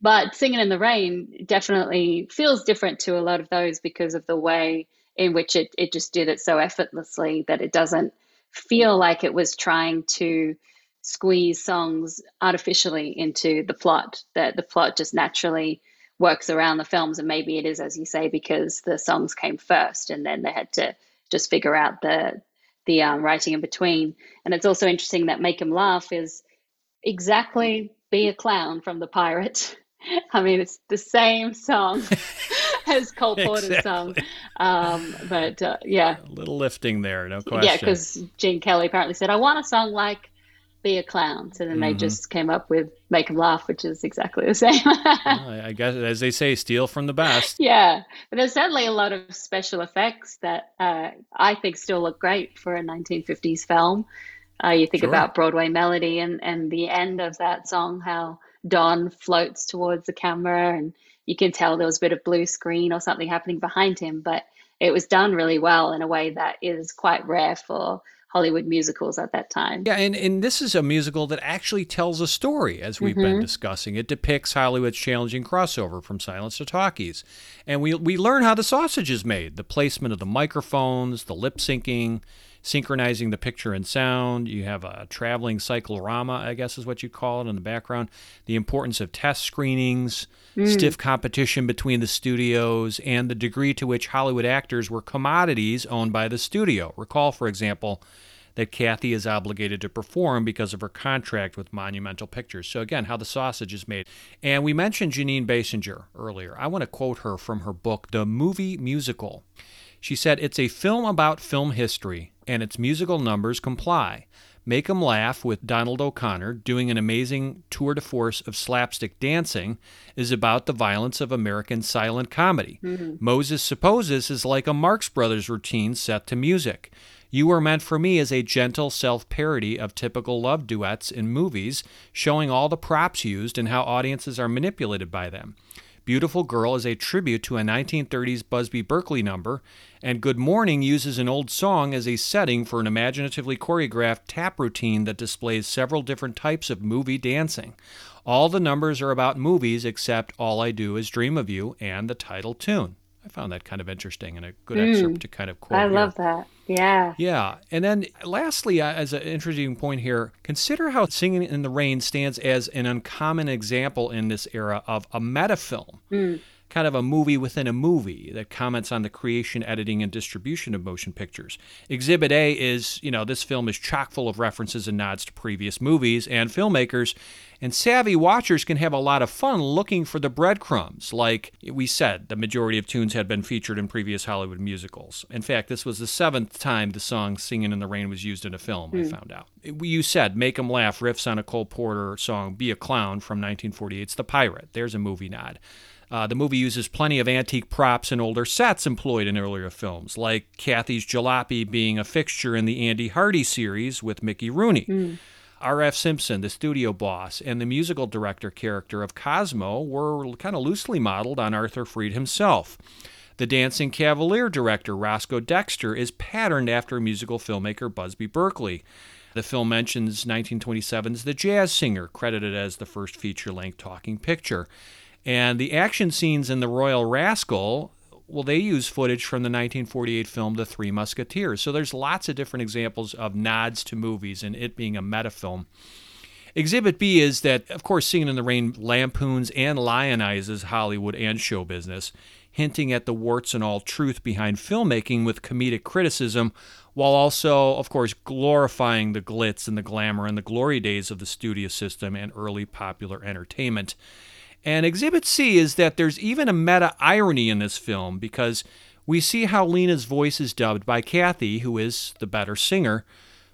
[SPEAKER 8] But Singing in the Rain definitely feels different to a lot of those because of the way in which it, it just did it so effortlessly that it doesn't feel like it was trying to squeeze songs artificially into the plot, that the plot just naturally works around the films. And maybe it is, as you say, because the songs came first and then they had to just figure out the the um, writing in between. And it's also interesting that Make 'em Laugh is exactly Be a Clown from The Pirate. I mean, it's the same song as Cole Porter's
[SPEAKER 1] Exactly.
[SPEAKER 8] song. Um, but uh, yeah,
[SPEAKER 1] A little lifting there, no question.
[SPEAKER 8] yeah, because Gene Kelly apparently said, I want a song like Be a Clown. So then they
[SPEAKER 1] Mhm.
[SPEAKER 8] just came up with make them Laugh, which is exactly the same.
[SPEAKER 1] Well, I I guess, as they say, steal from the best.
[SPEAKER 8] Yeah, but there's certainly a lot of special effects that uh, I think still look great for a 1950s film. Uh, you think
[SPEAKER 1] Sure.
[SPEAKER 8] about Broadway Melody and, and the end of that song, how Don floats towards the camera, and you can tell there was a bit of blue screen or something happening behind him, but it was done really well in a way that is quite rare for Hollywood musicals at that time.
[SPEAKER 1] Yeah, and, and this is a musical that actually tells a story, as we've been
[SPEAKER 8] Mhm.
[SPEAKER 1] discussing. It depicts Hollywood's challenging crossover from silence to talkies. And we, we learn how the sausage is made the placement of the microphones, the lip syncing, synchronizing the picture and sound. You have a traveling cyclorama, I guess is what you call it, in the background. The importance of test screenings,
[SPEAKER 9] Mm.
[SPEAKER 1] stiff competition between the studios, and the degree to which Hollywood actors were commodities owned by the studio. Recall, for example, that Kathy is obligated to perform because of her contract with Monumental Pictures. So, again, how the sausage is made. And we mentioned Jeanine Basinger earlier. I want to quote her from her book, The Movie Musical. She said, It's a film about film history, and its musical numbers comply. Make 'em Laugh with Donald O'Connor doing an amazing tour de force of slapstick dancing is about the violence of American silent comedy.
[SPEAKER 9] Mhm.
[SPEAKER 1] Moses Supposes is like a Marx Brothers routine set to music. You Were Meant for Me is a gentle self parody of typical love duets in movies, showing all the props used and how audiences are manipulated by them. Beautiful Girl is a tribute to a 1930s Busby Berkeley number, and Good Morning uses an old song as a setting for an imaginatively choreographed tap routine that displays several different types of movie dancing. All the numbers are about movies except All I Do Is Dream of You and the title tune. I found that kind of interesting and a good
[SPEAKER 8] Mm.
[SPEAKER 1] excerpt to kind of quote.
[SPEAKER 8] I
[SPEAKER 1] here.
[SPEAKER 8] love that. Yeah.
[SPEAKER 1] Yeah. And then lastly, uh, as an interesting point here, consider how Singing in the Rain stands as an uncommon example in this era of a metafilm,
[SPEAKER 8] Mm.
[SPEAKER 1] Kind of a movie within a movie that comments on the creation, editing, and distribution of motion pictures. Exhibit A is, you know, this film is chock full of references and nods to previous movies, and filmmakers and savvy watchers can have a lot of fun looking for the breadcrumbs. Like we said, the majority of tunes had been featured in previous Hollywood musicals. In fact, this was the seventh time the song Singing in the Rain was used in a film, I
[SPEAKER 9] Hmm.
[SPEAKER 1] found out. You said, Make 'em Laugh riffs on a Cole Porter song, Be a Clown from 1948's The Pirate. There's a movie nod. Uh, the movie uses plenty of antique props and older sets employed in earlier films, like Kathy's jalopy being a fixture in the Andy Hardy series with Mickey Rooney. R.F. Simpson, the studio boss, and the musical director character of Cosmo were kind of loosely modeled on Arthur Freed himself. The Dancing Cavalier director, Roscoe Dexter, is patterned after musical filmmaker Busby Berkeley. The film mentions 1927's The Jazz Singer, credited as the first feature length talking picture. And the action scenes in The Royal Rascal, well, they use footage from the 1948 film The Three Musketeers. So there's lots of different examples of nods to movies and it being a metafilm. Exhibit B is that, of course, Singing in the Rain lampoons and lionizes Hollywood and show business, hinting at the warts and all truth behind filmmaking with comedic criticism, while also, of course, glorifying the glitz and the glamour and the glory days of the studio system and early popular entertainment. And Exhibit C is that there's even a meta irony in this film because we see how Lena's voice is dubbed by Kathy, who is the better singer,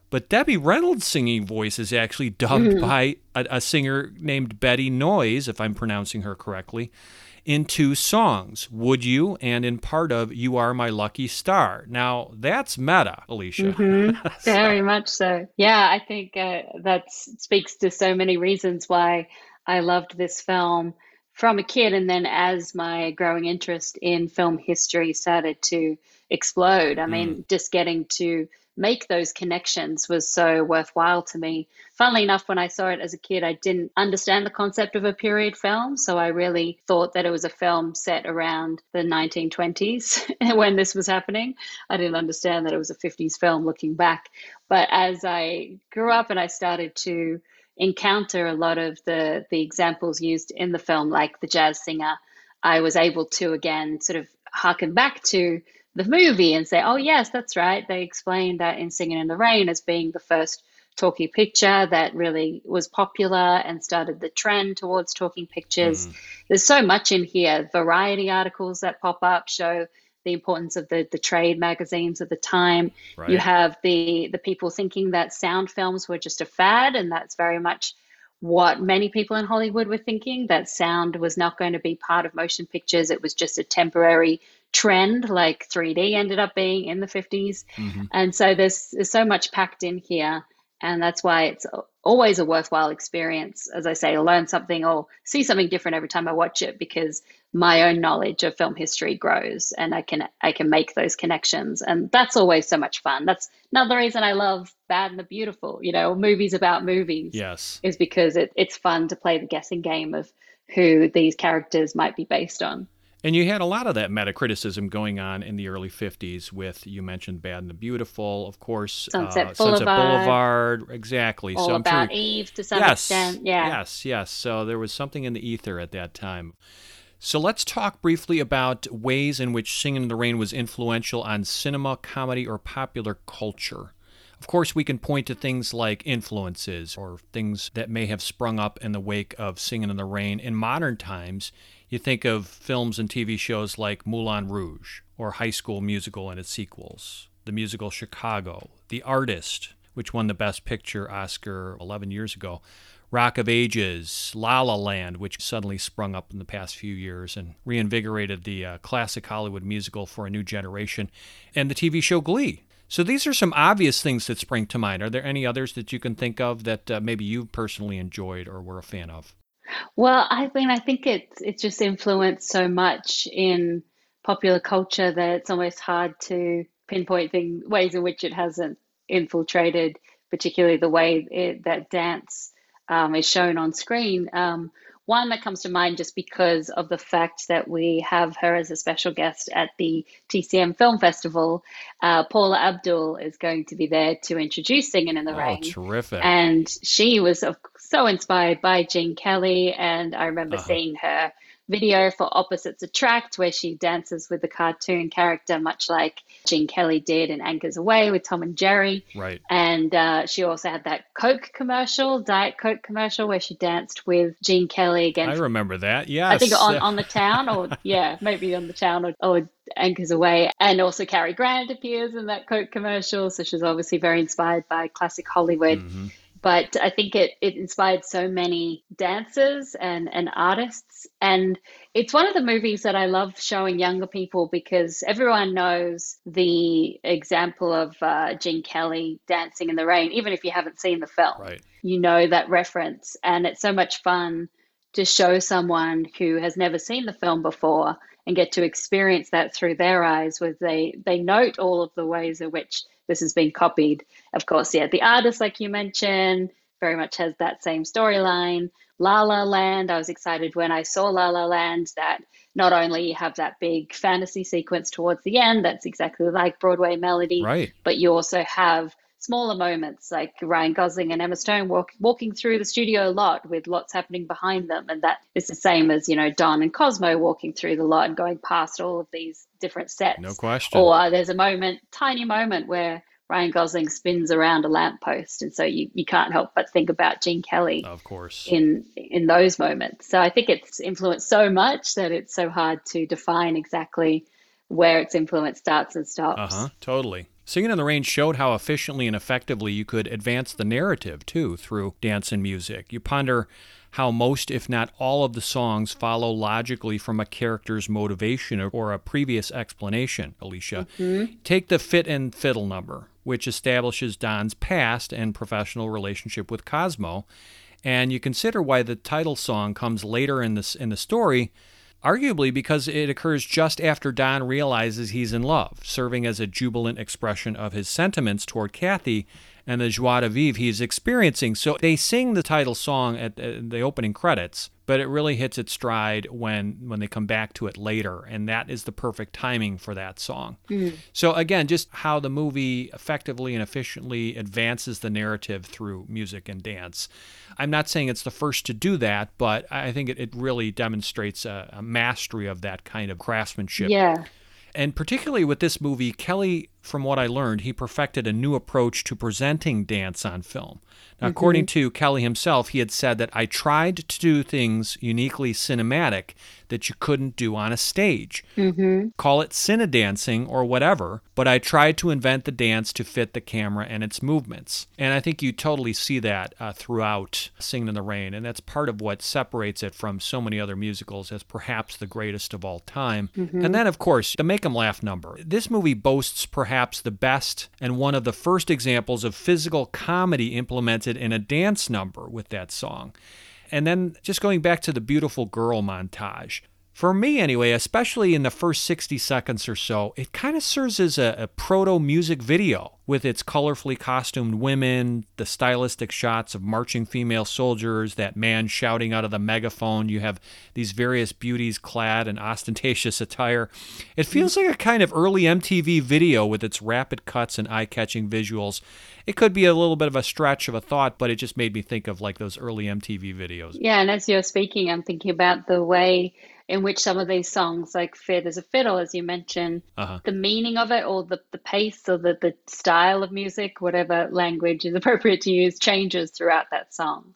[SPEAKER 1] but Debbie Reynolds' singing voice is actually dubbed
[SPEAKER 9] Mhm.
[SPEAKER 1] by a, a singer named Betty Noyes, if I'm pronouncing her correctly, in two songs, Would You and in part of You Are My Lucky Star. Now, that's meta, Alicia.
[SPEAKER 8] Mhm. Very much so. Yeah, I think uh, that speaks to so many reasons why I loved this film. from a kid, and then as my growing interest in film history started to explode, I mean, mm. just getting to make those connections was so worthwhile to me. Funnily enough, when I saw it as a kid, I didn't understand the concept of a period film. So I really thought that it was a film set around the 1920s when this was happening. I didn't understand that it was a 50s film looking back. But as I grew up and I started to encounter a lot of the, the examples used in the film, like the jazz singer, I was able to again sort of harken back to the movie and say, oh, yes, that's right. They explained that in Singing in the Rain as being the first talkie picture that really was popular and started the trend towards talking pictures.
[SPEAKER 1] Mm.
[SPEAKER 8] There's so much in here. Variety articles that pop up show the importance of the, the trade magazines of the time.
[SPEAKER 1] Right.
[SPEAKER 8] You have the the people thinking that sound films were just a fad, and that's very much what many people in Hollywood were thinking that sound was not going to be part of motion pictures. It was just a temporary trend, like 3D ended up being in the 50s.
[SPEAKER 1] Mhm.
[SPEAKER 8] And so there's, there's so much packed in here. And that's why it's always a worthwhile experience, as I say, to learn something or see something different every time I watch it because my own knowledge of film history grows and I can I can make those connections. And that's always so much fun. That's another reason I love Bad and the Beautiful, you know, movies about movies
[SPEAKER 1] Yes.
[SPEAKER 8] is because it, it's fun to play the guessing game of who these characters might be based on.
[SPEAKER 1] And you had a lot of that metacriticism going on in the early 50s with, you mentioned Bad and the Beautiful, of course.
[SPEAKER 8] Sunset
[SPEAKER 1] uh, Sunset
[SPEAKER 8] Boulevard.
[SPEAKER 1] Boulevard. Exactly.
[SPEAKER 8] All
[SPEAKER 1] so I'm
[SPEAKER 8] about
[SPEAKER 1] sure,
[SPEAKER 8] Eve to some
[SPEAKER 1] yes,
[SPEAKER 8] extent. Yeah.
[SPEAKER 1] Yes, yes. So there was something in the ether at that time. So let's talk briefly about ways in which Singing in the Rain was influential on cinema, comedy, or popular culture. Of course, we can point to things like influences or things that may have sprung up in the wake of Singing in the Rain. In modern times, you think of films and TV shows like Moulin Rouge or High School Musical and its sequels, the musical Chicago, The Artist, which won the Best Picture Oscar 11 years ago, Rock of Ages, La La Land, which suddenly sprung up in the past few years and reinvigorated the uh, classic Hollywood musical for a new generation, and the TV show Glee. So these are some obvious things that spring to mind. Are there any others that you can think of that uh, maybe you personally enjoyed or were a fan of?
[SPEAKER 8] Well, I mean, I think it's it's just influenced so much in popular culture that it's almost hard to pinpoint thing, ways in which it hasn't infiltrated, particularly the way it, that dance um, is shown on screen. Um, one that comes to mind just because of the fact that we have her as a special guest at the TCM Film Festival. Uh, Paula Abdul is going to be there to introduce Singing in the
[SPEAKER 1] Oh,
[SPEAKER 8] Rain.
[SPEAKER 1] terrific.
[SPEAKER 8] And she was so inspired by Gene Kelly. And I remember
[SPEAKER 1] Uh-huh.
[SPEAKER 8] seeing her video for Opposites Attract, where she dances with the cartoon character, much like Gene Kelly did in Anchors Aweigh with Tom and Jerry.
[SPEAKER 1] Right.
[SPEAKER 8] And uh, she also had that Coke commercial, Diet Coke commercial, where she danced with Gene Kelly against.
[SPEAKER 1] I remember that. Yes.
[SPEAKER 8] I think on, on the town, or yeah, maybe on the town, or, or Anchors Aweigh. And also, Cary Grant appears in that Coke commercial, so she's obviously very inspired by classic Hollywood.
[SPEAKER 1] Mm-hmm.
[SPEAKER 8] But I think it, it inspired so many dancers and, and artists. And it's one of the movies that I love showing younger people because everyone knows the example of uh, Gene Kelly dancing in the rain, even if you haven't seen the film
[SPEAKER 1] Right.
[SPEAKER 8] you know that reference and it's so much fun to show someone who has never seen the film before and get to experience that through their eyes where they they note all of the ways in which this has been copied of course yeah the artist like you mentioned very much has that same storyline la la land i was excited when i saw la la land that not only you have that big fantasy sequence towards the end that's exactly like broadway melody
[SPEAKER 1] Right.
[SPEAKER 8] but you also have smaller moments like Ryan Gosling and Emma Stone walk, walking through the studio lot with lots happening behind them. And that is the same as, you know, Don and Cosmo walking through the lot and going past all of these different sets.
[SPEAKER 1] No question.
[SPEAKER 8] Or uh, there's a moment, tiny moment where Ryan Gosling spins around a lamppost. And so you, you can't help but think about Gene Kelly
[SPEAKER 1] Of course.
[SPEAKER 8] in in those moments. So I think it's influenced so much that it's so hard to define exactly where its influence starts and stops.
[SPEAKER 1] Uh huh. Totally. Singing in the Rain showed how efficiently and effectively you could advance the narrative, too, through dance and music. You ponder how most, if not all, of the songs follow logically from a character's motivation or, a previous explanation, Alicia. Mm-hmm. Take the Fit and Fiddle number, which establishes Don's past and professional relationship with Cosmo. And you consider why the title song comes later in this in the story, arguably because it occurs just after Don realizes he's in love, serving as a jubilant expression of his sentiments toward Kathy and the joie de vivre he's experiencing. So they sing the title song at, at the opening credits, but it really hits its stride when when they come back to it later, and that is the perfect timing for that song. Mm. So again, just how the movie effectively and efficiently advances the narrative through music and dance. I'm not saying it's the first to do that, but I think it, it really demonstrates a, a mastery of that kind of craftsmanship.
[SPEAKER 8] Yeah.
[SPEAKER 1] And particularly with this movie, Kelly, from what I learned, he perfected a new approach to presenting dance on film. Now, according to Kelly himself, he had said that I tried to do things uniquely cinematic that you couldn't do on a stage.
[SPEAKER 8] Mm-hmm.
[SPEAKER 1] Call it cine dancing or whatever, but I tried to invent the dance to fit the camera and its movements. And I think you totally see that uh, throughout Singing in the Rain, and that's part of what separates it from so many other musicals as perhaps the greatest of all time. And then, of course, the Make 'em Laugh number. This movie boasts perhaps the best and one of the first examples of physical comedy implemented in a dance number with that song. And then just going back to the beautiful girl montage. For me, anyway, especially in the first 60 seconds or so, it kind of serves as a, a proto music video with its colorfully costumed women, the stylistic shots of marching female soldiers, that man shouting out of the megaphone. You have these various beauties clad in ostentatious attire. It hmm. feels like a kind of early MTV video with its rapid cuts and eye catching visuals. It could be a little bit of a stretch of a thought, but it just made me think of like those early MTV videos.
[SPEAKER 8] Yeah, and as you're speaking, I'm thinking about the way in which some of these songs, like Fit as a Fiddle, as you mentioned,
[SPEAKER 1] Uh-huh.
[SPEAKER 8] the meaning of it or the, the pace or the, the style of music, whatever language is appropriate to use, changes throughout that song.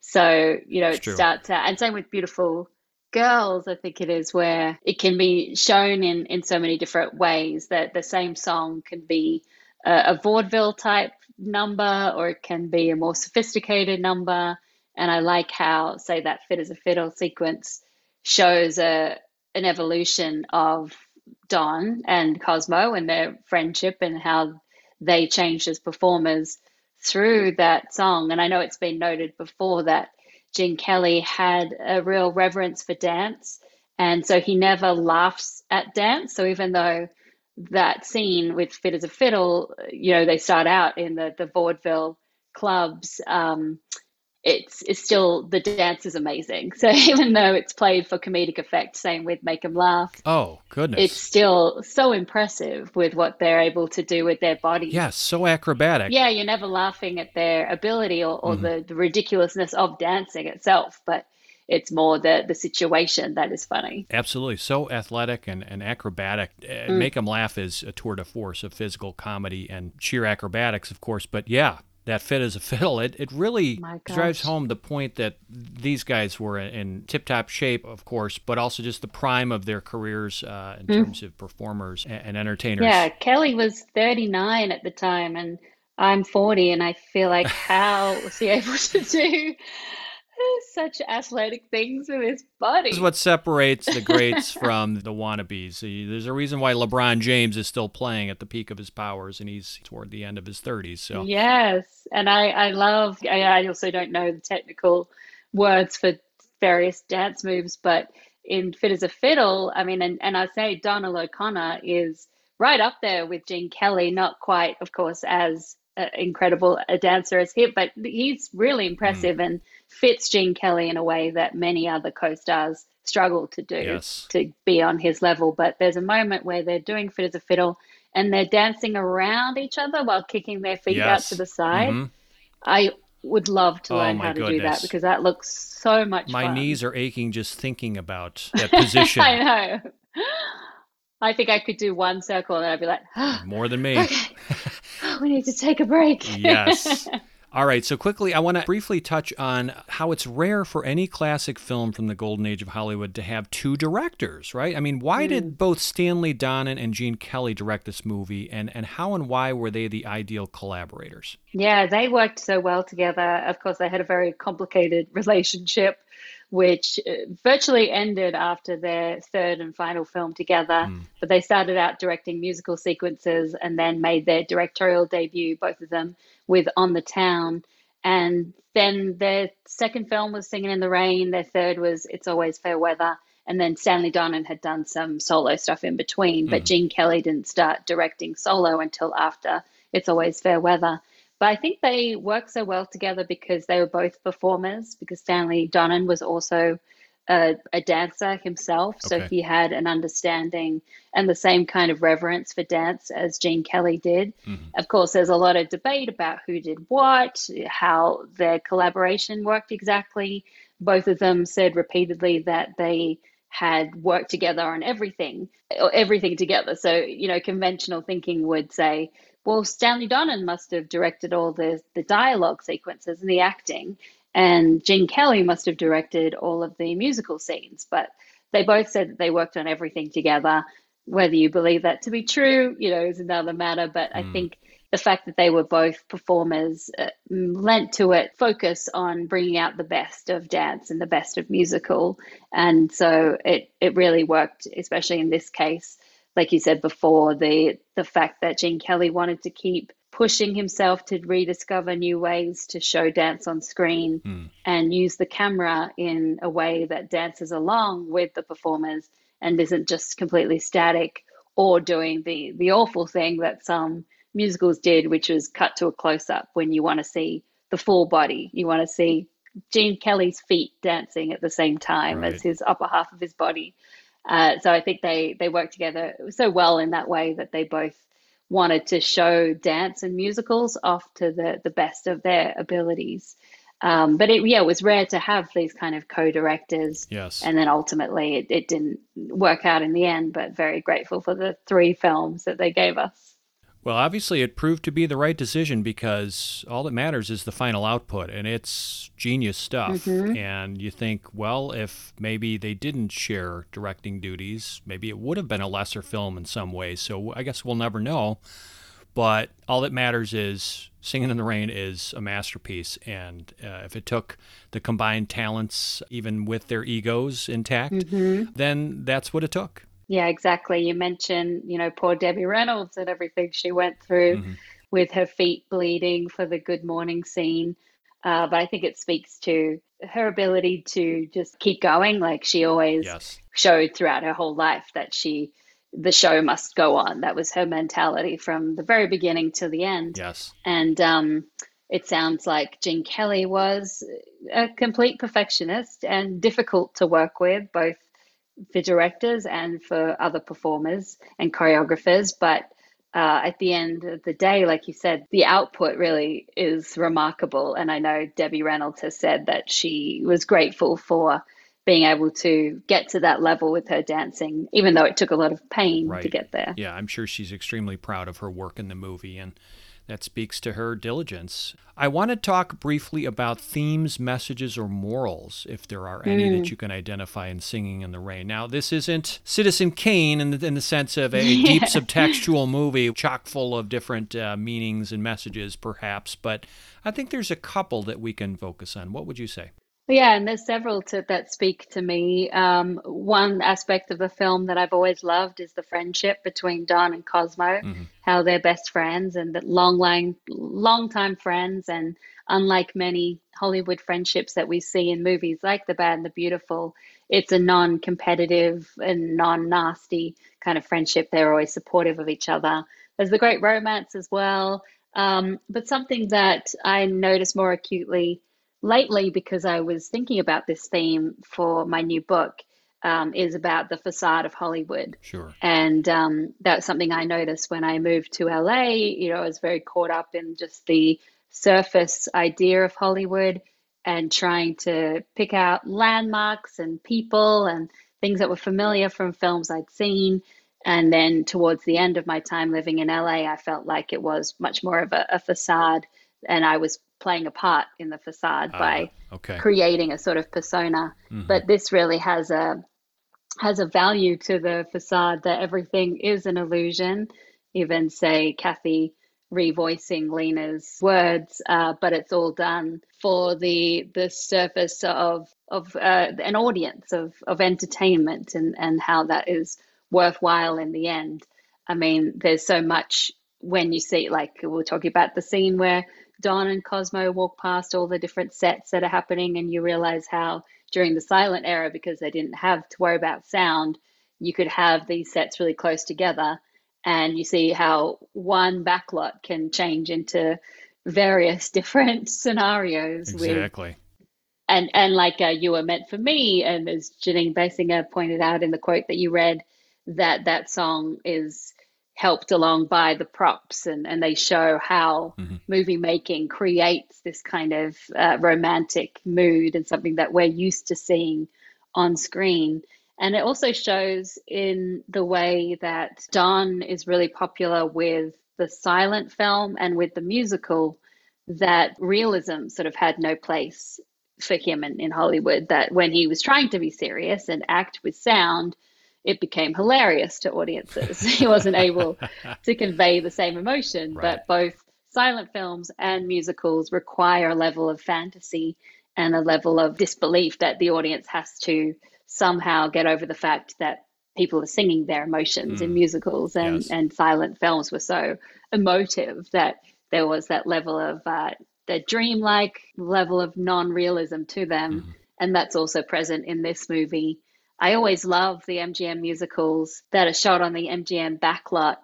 [SPEAKER 8] So, you know, it
[SPEAKER 1] true.
[SPEAKER 8] starts out, and same with Beautiful Girls, I think it is, where it can be shown in, in so many different ways that the same song can be a, a vaudeville type number or it can be a more sophisticated number. And I like how, say, that Fit as a Fiddle sequence shows a an evolution of Don and Cosmo and their friendship and how they changed as performers through that song. And I know it's been noted before that Gene Kelly had a real reverence for dance. And so he never laughs at dance. So even though that scene with Fit as a Fiddle, you know, they start out in the, the vaudeville clubs, um, it's it's still the dance is amazing. So even though it's played for comedic effect, same with Make 'em Laugh,
[SPEAKER 1] Oh, goodness.
[SPEAKER 8] it's still so impressive with what they're able to do with their bodies.
[SPEAKER 1] Yes, so acrobatic.
[SPEAKER 8] Yeah, you're never laughing at their ability or, or the, the ridiculousness of dancing itself, but it's more the the situation that is funny.
[SPEAKER 1] Absolutely. So athletic and, and acrobatic. Uh, Make 'em Laugh is a tour de force of physical comedy and sheer acrobatics, of course. But yeah, that fit as a fiddle, it, it really drives home the point that these guys were in tip top shape, of course, but also just the prime of their careers uh, in terms of performers and, and entertainers.
[SPEAKER 8] Yeah, Kelly was 39 at the time, and I'm 40, and I feel like how was he able to do such athletic things with his body?
[SPEAKER 1] This is what separates the greats from the wannabes. There's a reason why LeBron James is still playing at the peak of his powers, and he's toward the end of his 30s. So
[SPEAKER 8] Yes, and I I love. I, I also don't know the technical words for various dance moves, but in Fit as a Fiddle, I mean, and and I say Donald O'Connor is right up there with Gene Kelly. Not quite, of course, as uh, incredible a dancer as him, but he's really impressive and fits Gene Kelly in a way that many other co-stars struggle to do
[SPEAKER 1] Yes.
[SPEAKER 8] to be on his level. But there's a moment where they're doing Fit as a Fiddle and they're dancing around each other while kicking their feet out to the side.
[SPEAKER 1] Mhm.
[SPEAKER 8] I would love to
[SPEAKER 1] Oh,
[SPEAKER 8] learn how to do that because that looks so much
[SPEAKER 1] my
[SPEAKER 8] fun.
[SPEAKER 1] knees are aching just thinking about that position
[SPEAKER 8] I know. I think I could do one circle and I'd be like,
[SPEAKER 1] more than me.
[SPEAKER 8] okay, we need to take a break.
[SPEAKER 1] yes. All right, so quickly, I want to briefly touch on how it's rare for any classic film from the golden age of Hollywood to have two directors, right? I mean, why
[SPEAKER 8] Hmm.
[SPEAKER 1] did both Stanley Donen and Gene Kelly direct this movie, and, and how and why were they the ideal collaborators?
[SPEAKER 8] Yeah, they worked so well together. Of course, they had a very complicated relationship, which uh, virtually ended after their third and final film together. But they started out directing musical sequences and then made their directorial debut, both of them, with On the Town. And then their second film was Singing in the Rain. Their third was It's Always Fair Weather. And then Stanley Donen had done some solo stuff in between, but hmm. Gene Kelly didn't start directing solo until after It's Always Fair Weather. But I think they worked so well together because they were both performers, because Stanley Donen was also a, a dancer himself. So
[SPEAKER 1] Okay.
[SPEAKER 8] he had an understanding and the same kind of reverence for dance as Gene Kelly did. Mm-hmm. Of course, there's a lot of debate about who did what, how their collaboration worked exactly. Both of them said repeatedly that they had worked together on everything, or everything together. So, you know, conventional thinking would say, well, Stanley Donen must have directed all the, the dialogue sequences and the acting, and Gene Kelly must have directed all of the musical scenes. But they both said that they worked on everything together. Whether you believe that to be true, you know, is another matter. But I think the fact that they were both performers uh, lent to it focus on bringing out the best of dance and the best of musical. And so it, it really worked, especially in this case. Like you said before, the the fact that Gene Kelly wanted to keep pushing himself to rediscover new ways to show dance on screen and use the camera in a way that dances along with the performers and isn't just completely static or doing the the awful thing that some musicals did, which was cut to a close up when you want to see the full body. You want to see Gene Kelly's feet dancing at the same time
[SPEAKER 1] Right.
[SPEAKER 8] as his upper half of his body. Uh, so I think they they work together so well in that way that they both wanted to show dance and musicals off to the the best of their abilities. Um, but it yeah, it was rare to have these kind of co-directors.
[SPEAKER 1] Yes.
[SPEAKER 8] And then ultimately it, it didn't work out in the end, but very grateful for the three films that they gave us.
[SPEAKER 1] Well, obviously, it proved to be the right decision because all that matters is the final output, and it's genius stuff. And you think, well, if maybe they didn't share directing duties, maybe it would have been a lesser film in some ways. So I guess we'll never know. But all that matters is Singing in the Rain is a masterpiece. And uh, if it took the combined talents, even with their egos intact, then that's what it took.
[SPEAKER 8] Yeah, exactly. You mentioned, you know, poor Debbie Reynolds and everything she went through with her feet bleeding for the good morning scene. Uh, but I think it speaks to her ability to just keep going. Like she always
[SPEAKER 1] Yes.
[SPEAKER 8] showed throughout her whole life that she, the show must go on. That was her mentality from the very beginning to the end.
[SPEAKER 1] Yes.
[SPEAKER 8] And um, it sounds like Gene Kelly was a complete perfectionist and difficult to work with, both for directors and for other performers and choreographers. But uh, at the end of the day, like you said, the output really is remarkable. And I know Debbie Reynolds has said that she was grateful for being able to get to that level with her dancing, even though it took a lot of pain to get there.
[SPEAKER 1] Yeah, I'm sure she's extremely proud of her work in the movie, and that speaks to her diligence. I want to talk briefly about themes, messages, or morals, if there are any that you can identify in Singing in the Rain. Now, this isn't Citizen Kane in the, in the sense of a deep subtextual movie, chock full of different uh, meanings and messages, perhaps, but I think there's a couple that we can focus on. What would you say?
[SPEAKER 8] Yeah, and there's several to, that speak to me. Um, one aspect of the film that I've always loved is the friendship between Don and Cosmo, how they're best friends and that long line, long time friends. And unlike many Hollywood friendships that we see in movies like The Bad and the Beautiful, it's a non-competitive and non-nasty kind of friendship. They're always supportive of each other. There's the great romance as well. Um, but something that I notice more acutely lately because I was thinking about this theme for my new book um, is about the facade of Hollywood.
[SPEAKER 1] Sure.
[SPEAKER 8] And um, that's something I noticed when I moved to LA. You know, I was very caught up in just the surface idea of Hollywood and trying to pick out landmarks and people and things that were familiar from films I'd seen. And then towards the end of my time living in LA, I felt like it was much more of a, a facade, and I was playing a part in the facade by
[SPEAKER 1] okay.
[SPEAKER 8] creating a sort of persona. But this really has a has a value to the facade that everything is an illusion. Even say Kathy revoicing Lena's words, uh, but it's all done for the the surface of of uh, an audience of of entertainment and and how that is worthwhile in the end. I mean, there's so much when you see like we we're talking about the scene where Don and Cosmo walk past all the different sets that are happening, and you realize how during the silent era, because they didn't have to worry about sound, you could have these sets really close together, and you see how one backlot can change into various different scenarios with
[SPEAKER 1] Exactly.
[SPEAKER 8] and and like uh, you were meant for me and as jeanine basinger pointed out in the quote that you read that that song is helped along by the props and and they show how movie making creates this kind of uh, romantic mood and something that we're used to seeing on screen and it also shows in the way that don is really popular with the silent film and with the musical that realism sort of had no place for him in, in Hollywood. That when he was trying to be serious and act with sound, it became hilarious to audiences. he wasn't able to convey the same emotion, but both silent films and musicals require a level of fantasy and a level of disbelief that the audience has to somehow get over the fact that people are singing their emotions in musicals and,
[SPEAKER 1] Yes.
[SPEAKER 8] and silent films were so emotive that there was that level of uh, the dreamlike level of non-realism to them and that's also present in this movie i always love the mgm musicals that are shot on the mgm backlot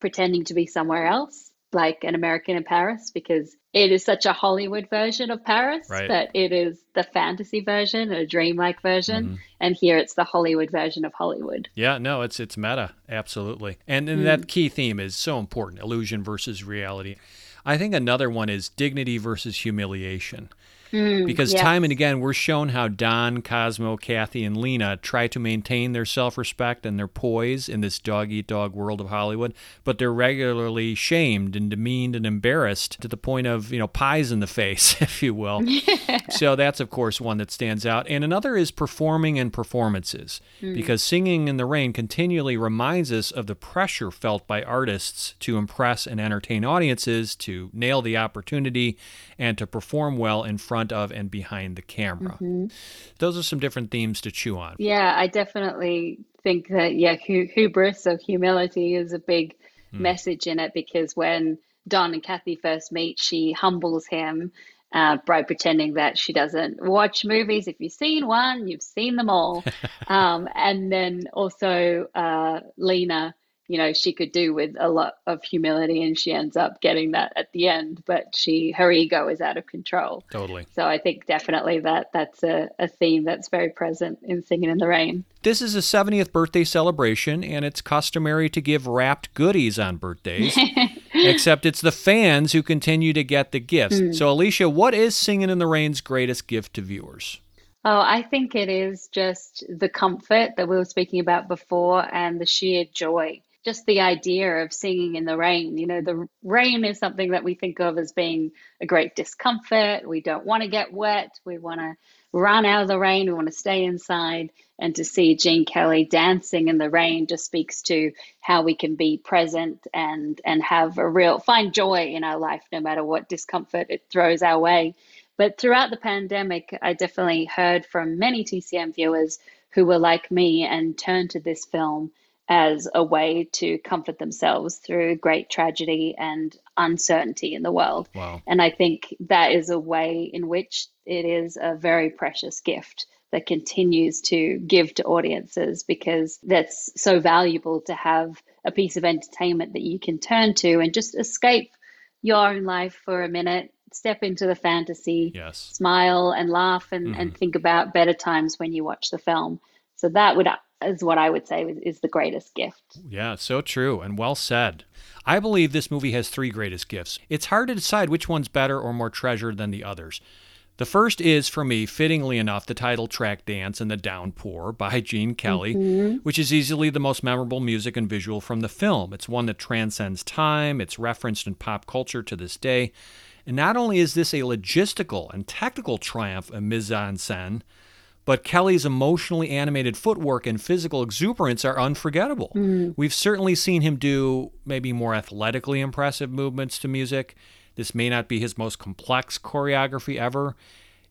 [SPEAKER 8] pretending to be somewhere else like an american in paris because it is such a hollywood version of paris
[SPEAKER 1] Right.
[SPEAKER 8] but it is the fantasy version a dreamlike version mm-hmm. and here it's the hollywood version of hollywood
[SPEAKER 1] Yeah, no, it's it's meta, absolutely. And and mm. that key theme is so important, illusion versus reality. I think another one is dignity versus humiliation. Mm, because
[SPEAKER 8] yes.
[SPEAKER 1] time and again we're shown how Don, Cosmo, Kathy, and Lena try to maintain their self-respect and their poise in this dog-eat-dog world of Hollywood, but they're regularly shamed and demeaned and embarrassed to the point of, you know, pies in the face, if you will. so that's of course one that stands out. And another is performing and performances, mm. because singing in the rain continually reminds us of the pressure felt by artists to impress and entertain audiences, to nail the opportunity, and to perform well in front of and behind the camera. Those are some different themes to chew on.
[SPEAKER 8] Yeah, I definitely think that yeah, hu- hubris or humility is a big message in it because when Don and Kathy first meet, she humbles him uh, by pretending that she doesn't watch movies. If you've seen one, you've seen them all. um, and then also uh, Lena, you know, she could do with a lot of humility, and she ends up getting that at the end. But she, her ego is out of control.
[SPEAKER 1] Totally.
[SPEAKER 8] So I think definitely that that's a, a theme that's very present in Singing in the Rain.
[SPEAKER 1] This is a 70th birthday celebration, and it's customary to give wrapped goodies on birthdays, except it's the fans who continue to get the gifts. Hmm. So, Alicia, what is Singing in the Rain's greatest gift to viewers?
[SPEAKER 8] Oh, I think it is just the comfort that we were speaking about before and the sheer joy. Just the idea of singing in the rain. You know, the rain is something that we think of as being a great discomfort. We don't want to get wet. We want to run out of the rain. We want to stay inside. And to see Gene Kelly dancing in the rain just speaks to how we can be present and and have a real find joy in our life no matter what discomfort it throws our way. But throughout the pandemic, I definitely heard from many TCM viewers who were like me and turned to this film as a way to comfort themselves through great tragedy and uncertainty in the world.
[SPEAKER 1] Wow.
[SPEAKER 8] And I think that is a way in which it is a very precious gift that continues to give to audiences because that's so valuable to have a piece of entertainment that you can turn to and just escape your own life for a minute, step into the fantasy,
[SPEAKER 1] Yes.
[SPEAKER 8] smile and laugh and, and mm-hmm. think about better times when you watch the film. So that would is what I would say is, is the greatest gift.
[SPEAKER 1] Yeah, so true and well said. I believe this movie has three greatest gifts. It's hard to decide which one's better or more treasured than the others. The first is, for me, fittingly enough, the title track Dance in the Downpour by Gene Kelly, mm-hmm. which is easily the most memorable music and visual from the film. It's one that transcends time, it's referenced in pop culture to this day. And not only is this a logistical and technical triumph of mise en scène, but Kelly's emotionally animated footwork and physical exuberance are unforgettable. Hmm. We've certainly seen him do maybe more athletically impressive movements to music. This may not be his most complex choreography ever,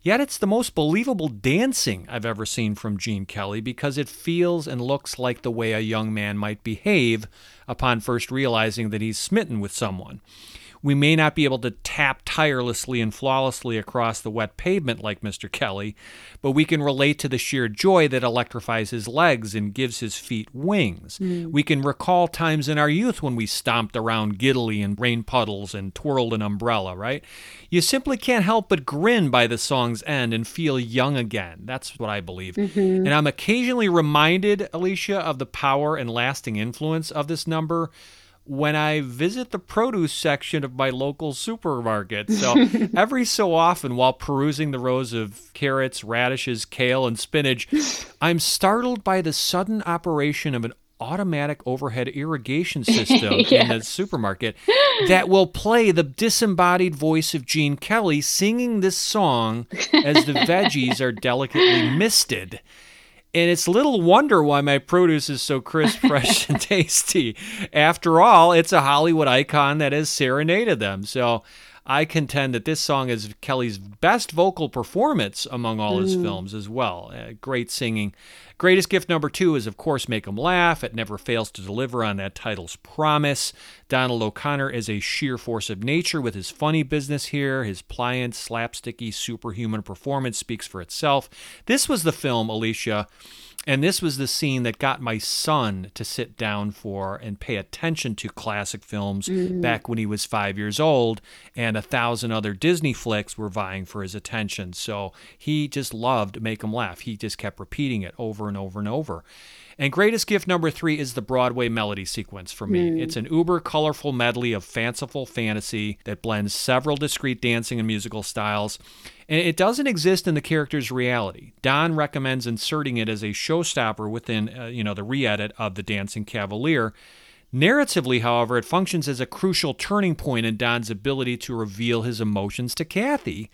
[SPEAKER 1] yet it's the most believable dancing I've ever seen from Gene Kelly because it feels and looks like the way a young man might behave upon first realizing that he's smitten with someone. We may not be able to tap tirelessly and flawlessly across the wet pavement like Mr. Kelly, but we can relate to the sheer joy that electrifies his legs and gives his feet wings. Mm. We can recall times in our youth when we stomped around giddily in rain puddles and twirled an umbrella, right? You simply can't help but grin by the song's end and feel young again. That's what I believe. Mm-hmm. And I'm occasionally reminded, Alicia, of the power and lasting influence of this number when I visit the produce section of my local supermarket. So every so often, while perusing the rows of carrots, radishes, kale, and spinach, I'm startled by the sudden operation of an automatic overhead irrigation system in the supermarket that will play the disembodied voice of Gene Kelly singing this song as the veggies are delicately misted. And it's little wonder why my produce is so crisp, fresh, and tasty. After all, it's a Hollywood icon that has serenaded them. So I contend that this song is Kelly's best vocal performance among all his films as well. Uh, great singing. Greatest gift number two is, of course, make Make 'em Laugh. It never fails to deliver on that title's promise. Donald O'Connor is a sheer force of nature with his funny business here. His pliant, slapsticky, superhuman performance speaks for itself. This was the film, Alicia, and this was the scene that got my son to sit down for and pay attention to classic films mm-hmm. back when he was five years old, and a thousand other Disney flicks were vying for his attention. So he just loved Make 'Em Laugh. He just kept repeating it over and over and over. And greatest gift number three is the Broadway melody sequence for me. It's an uber colorful medley of fanciful fantasy that blends several discrete dancing and musical styles. And it doesn't exist in the character's reality. Don recommends inserting it as a showstopper within, uh, you know, the re-edit of The Dancing Cavalier. Narratively, however, it functions as a crucial turning point in Don's ability to reveal his emotions to Kathy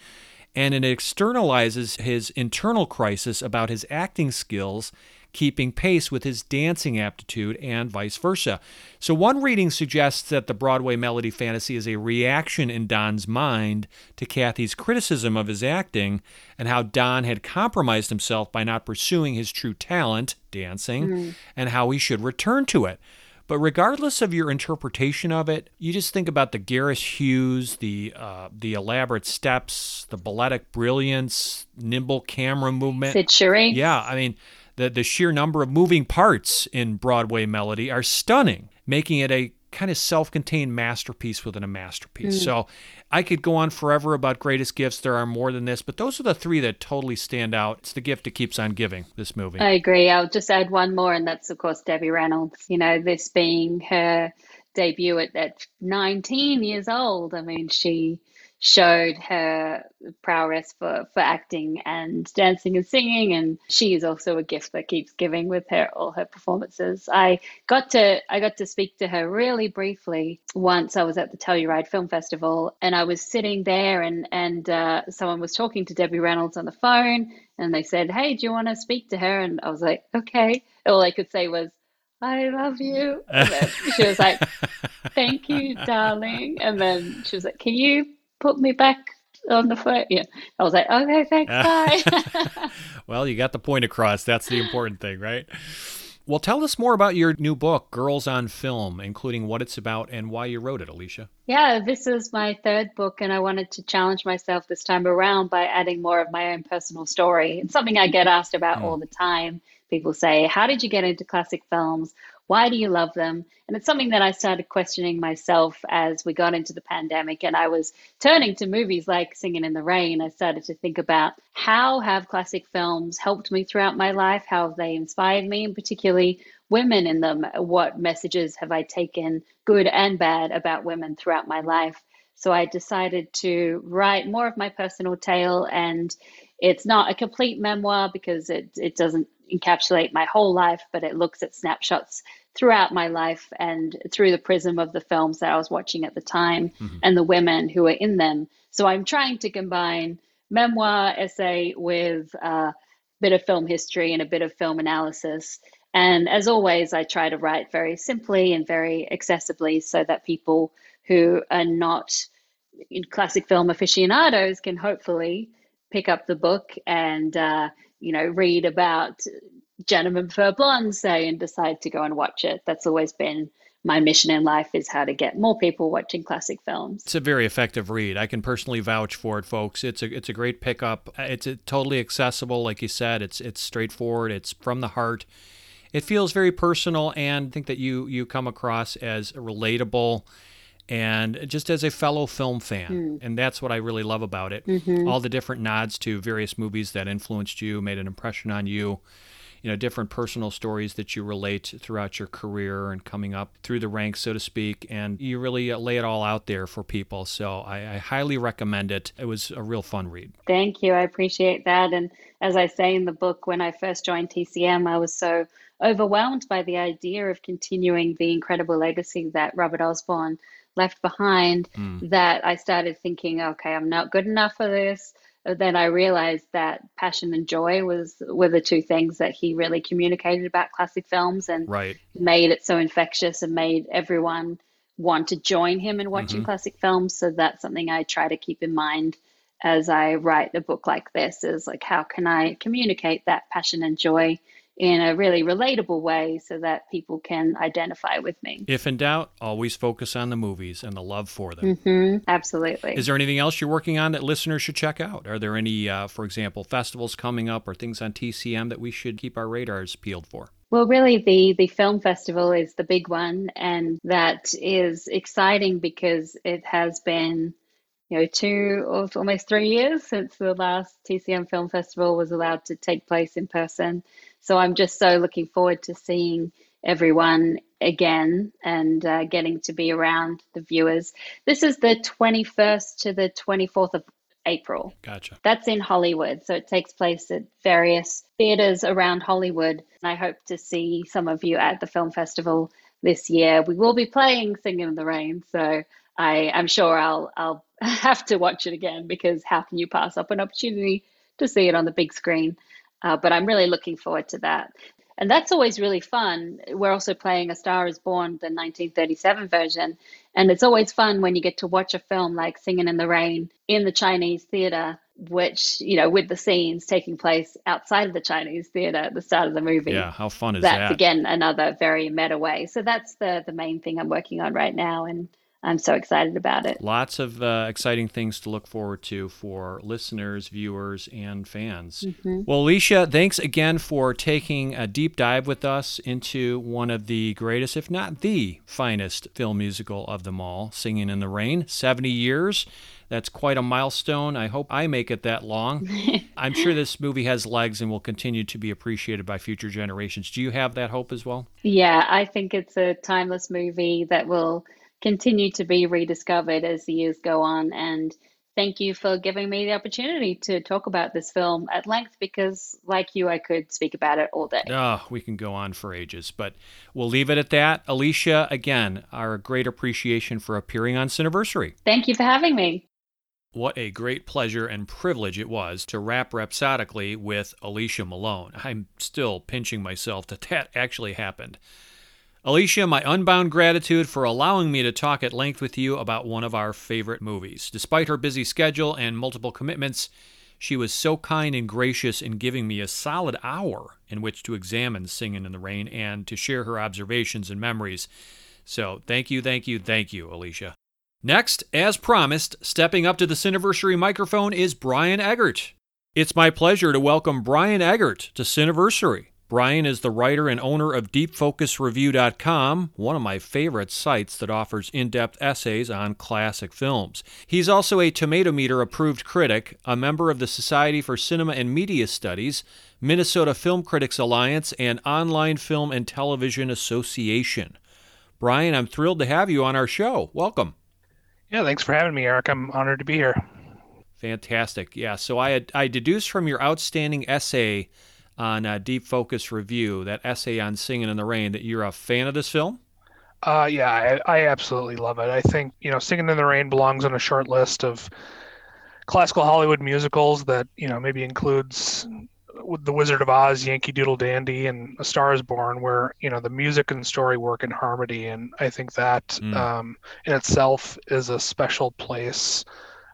[SPEAKER 1] and it externalizes his internal crisis about his acting skills keeping pace with his dancing aptitude and vice versa. So one reading suggests that the Broadway melody fantasy is a reaction in Don's mind to Kathy's criticism of his acting and how Don had compromised himself by not pursuing his true talent, dancing, and how he should return to it. But regardless of your interpretation of it, you just think about the garish hues, the uh, the elaborate steps, the balletic brilliance, nimble camera movement.
[SPEAKER 8] Cyd Charisse.
[SPEAKER 1] Yeah, I mean, the the sheer number of moving parts in Broadway Melody are stunning, making it a kind of self-contained masterpiece within a masterpiece. Mm. So, I could go on forever about greatest gifts. There are more than this, but those are the three that totally stand out. It's the gift that keeps on giving. This movie.
[SPEAKER 8] I agree. I'll just add one more, and that's, of course, Debbie Reynolds. You know, this being her debut at, at 19 years old. I mean, she showed her prowess for, for acting and dancing and singing, and she is also a gift that keeps giving with her all her performances. I got to I got to speak to her really briefly once. I was at the Telluride Film Festival, and I was sitting there, and and uh, someone was talking to Debbie Reynolds on the phone, and they said, "Hey, do you want to speak to her?" And I was like, "Okay." All I could say was. I love you. She was like, Thank you, darling. And then she was like, Can you put me back on the phone? Yeah. I was like, Okay, thanks, bye.
[SPEAKER 1] well, you got the point across. That's the important thing, right? Well, tell us more about your new book, Girls on Film, including what it's about and why you wrote it, Alicia.
[SPEAKER 8] yeah, this is my third book, and I wanted to challenge myself this time around by adding more of my own personal story. It's something I get asked about hmm. all the time. People say, How did you get into classic films? Why do you love them? And it's something that I started questioning myself as we got into the pandemic and I was turning to movies like Singing in the Rain. I started to think about how have classic films helped me throughout my life? How have they inspired me, and particularly women in them? What messages have I taken, good and bad, about women throughout my life? So I decided to write more of my personal tale, and it's not a complete memoir because it, it doesn't encapsulate my whole life, but it looks at snapshots throughout my life and through the prism of the films that I was watching at the time and the women who were in them. So I'm trying to combine memoir, essay with a bit of film history and a bit of film analysis. And as always, I try to write very simply and very accessibly so that people who are not classic film aficionados can hopefully pick up the book and uh, you know read about gentlemen prefer blondes say and decide to go and watch it that's always been my mission in life is how to get more people watching classic films.
[SPEAKER 1] It's a very effective read. I can personally vouch for it, folks. It's a it's a great pickup. It's totally accessible, like you said. It's it's straightforward. It's from the heart. It feels very personal, and I think that you you come across as relatable and just as a fellow film fan.
[SPEAKER 8] Mm.
[SPEAKER 1] And that's what I really love about it.
[SPEAKER 8] Mhm.
[SPEAKER 1] All the different nods to various movies that influenced you, made an impression on you. You know, different personal stories that you relate throughout your career and coming up through the ranks, so to speak. And you really uh, lay it all out there for people. So I, I highly recommend it. It was a real fun read.
[SPEAKER 8] Thank you. I appreciate that. And as I say in the book, when I first joined TCM, I was so overwhelmed by the idea of continuing the incredible legacy that Robert Osborne left behind
[SPEAKER 1] Mm.
[SPEAKER 8] that I started thinking, okay, I'm not good enough for this. But then I realized that passion and joy was were the two things that he really communicated about classic films and
[SPEAKER 1] Right.
[SPEAKER 8] made it so infectious and made everyone want to join him in watching
[SPEAKER 1] Mhm.
[SPEAKER 8] classic films. So that's something I try to keep in mind as I write a book like this is like how can I communicate that passion and joy in a really relatable way so that people can identify with me.
[SPEAKER 1] If in doubt, always focus on the movies and the love for them.
[SPEAKER 8] hmm Absolutely.
[SPEAKER 1] Is there anything else you're working on that listeners should check out? Are there any, uh, for example, festivals coming up or things on TCM that we should keep our radars peeled for?
[SPEAKER 8] Well, really, the the film festival is the big one, and that is exciting because it has been, you know, two or almost three years since the last TCM Film Festival was allowed to take place in person. So I'm just so looking forward to seeing everyone again and uh, getting to be around the viewers. This is the 21st to the 24th of April.
[SPEAKER 1] Gotcha.
[SPEAKER 8] That's in Hollywood. So it takes place at various theaters around Hollywood. And I hope to see some of you at the film festival this year. We will be playing Singing in the Rain. So I, I'm sure I'll, I'll have to watch it again because how can you pass up an opportunity to see it on the big screen? Uh, but I'm really looking forward to that. And that's always really fun. We're also playing A Star is Born, the 1937 version. And it's always fun when you get to watch a film like Singing in the Rain in the Chinese theater, which, you know, with the scenes taking place outside of the Chinese theater at the start of the movie.
[SPEAKER 1] Yeah, how fun is
[SPEAKER 8] that's
[SPEAKER 1] that?
[SPEAKER 8] again another very meta way. So that's the the main thing I'm working on right now. And I'm so excited about it.
[SPEAKER 1] Lots of uh, exciting things to look forward to for listeners, viewers, and fans.
[SPEAKER 8] Mhm.
[SPEAKER 1] Well, Alicia, thanks again for taking a deep dive with us into one of the greatest, if not the finest, film musical of them all, Singing in the Rain. 70 years. That's quite a milestone. I hope I make it that long. I'm sure this movie has legs and will continue to be appreciated by future generations. Do you have that hope as well?
[SPEAKER 8] Yeah, I think it's a timeless movie that will continue to be rediscovered as the years go on. And thank you for giving me the opportunity to talk about this film at length because, like you, I could speak about it all day.
[SPEAKER 1] Oh, we can go on for ages, but we'll leave it at that. Alicia, again, our great appreciation for appearing on Cineversary.
[SPEAKER 8] Thank you for having me.
[SPEAKER 1] What a great pleasure and privilege it was to rap rhapsodically with Alicia Malone. I'm still pinching myself that that actually happened. Alicia, my unbound gratitude for allowing me to talk at length with you about one of our favorite movies. Despite her busy schedule and multiple commitments, she was so kind and gracious in giving me a solid hour in which to examine Singing in the Rain and to share her observations and memories. So, thank you, thank you, thank you, Alicia. Next, as promised, stepping up to the Cineversary microphone is Brian Eggert. It's my pleasure to welcome Brian Eggert to Cineversary. Brian is the writer and owner of DeepFocusReview.com, one of my favorite sites that offers in depth essays on classic films. He's also a Tomato Meter approved critic, a member of the Society for Cinema and Media Studies, Minnesota Film Critics Alliance, and Online Film and Television Association. Brian, I'm thrilled to have you on our show. Welcome.
[SPEAKER 9] Yeah, thanks for having me, Eric. I'm honored to be here.
[SPEAKER 1] Fantastic. Yeah. So I I deduced from your outstanding essay on uh, Deep Focus Review, that essay on Singing in the Rain, that you're a fan of this film.
[SPEAKER 9] Uh, yeah, I, I absolutely love it. I think you know, Singing in the Rain belongs on a short list of classical Hollywood musicals that you know maybe includes The Wizard of Oz, Yankee Doodle Dandy, and A Star Is Born, where you know the music and story work in harmony, and I think that
[SPEAKER 1] Mm.
[SPEAKER 9] um, in itself is a special place,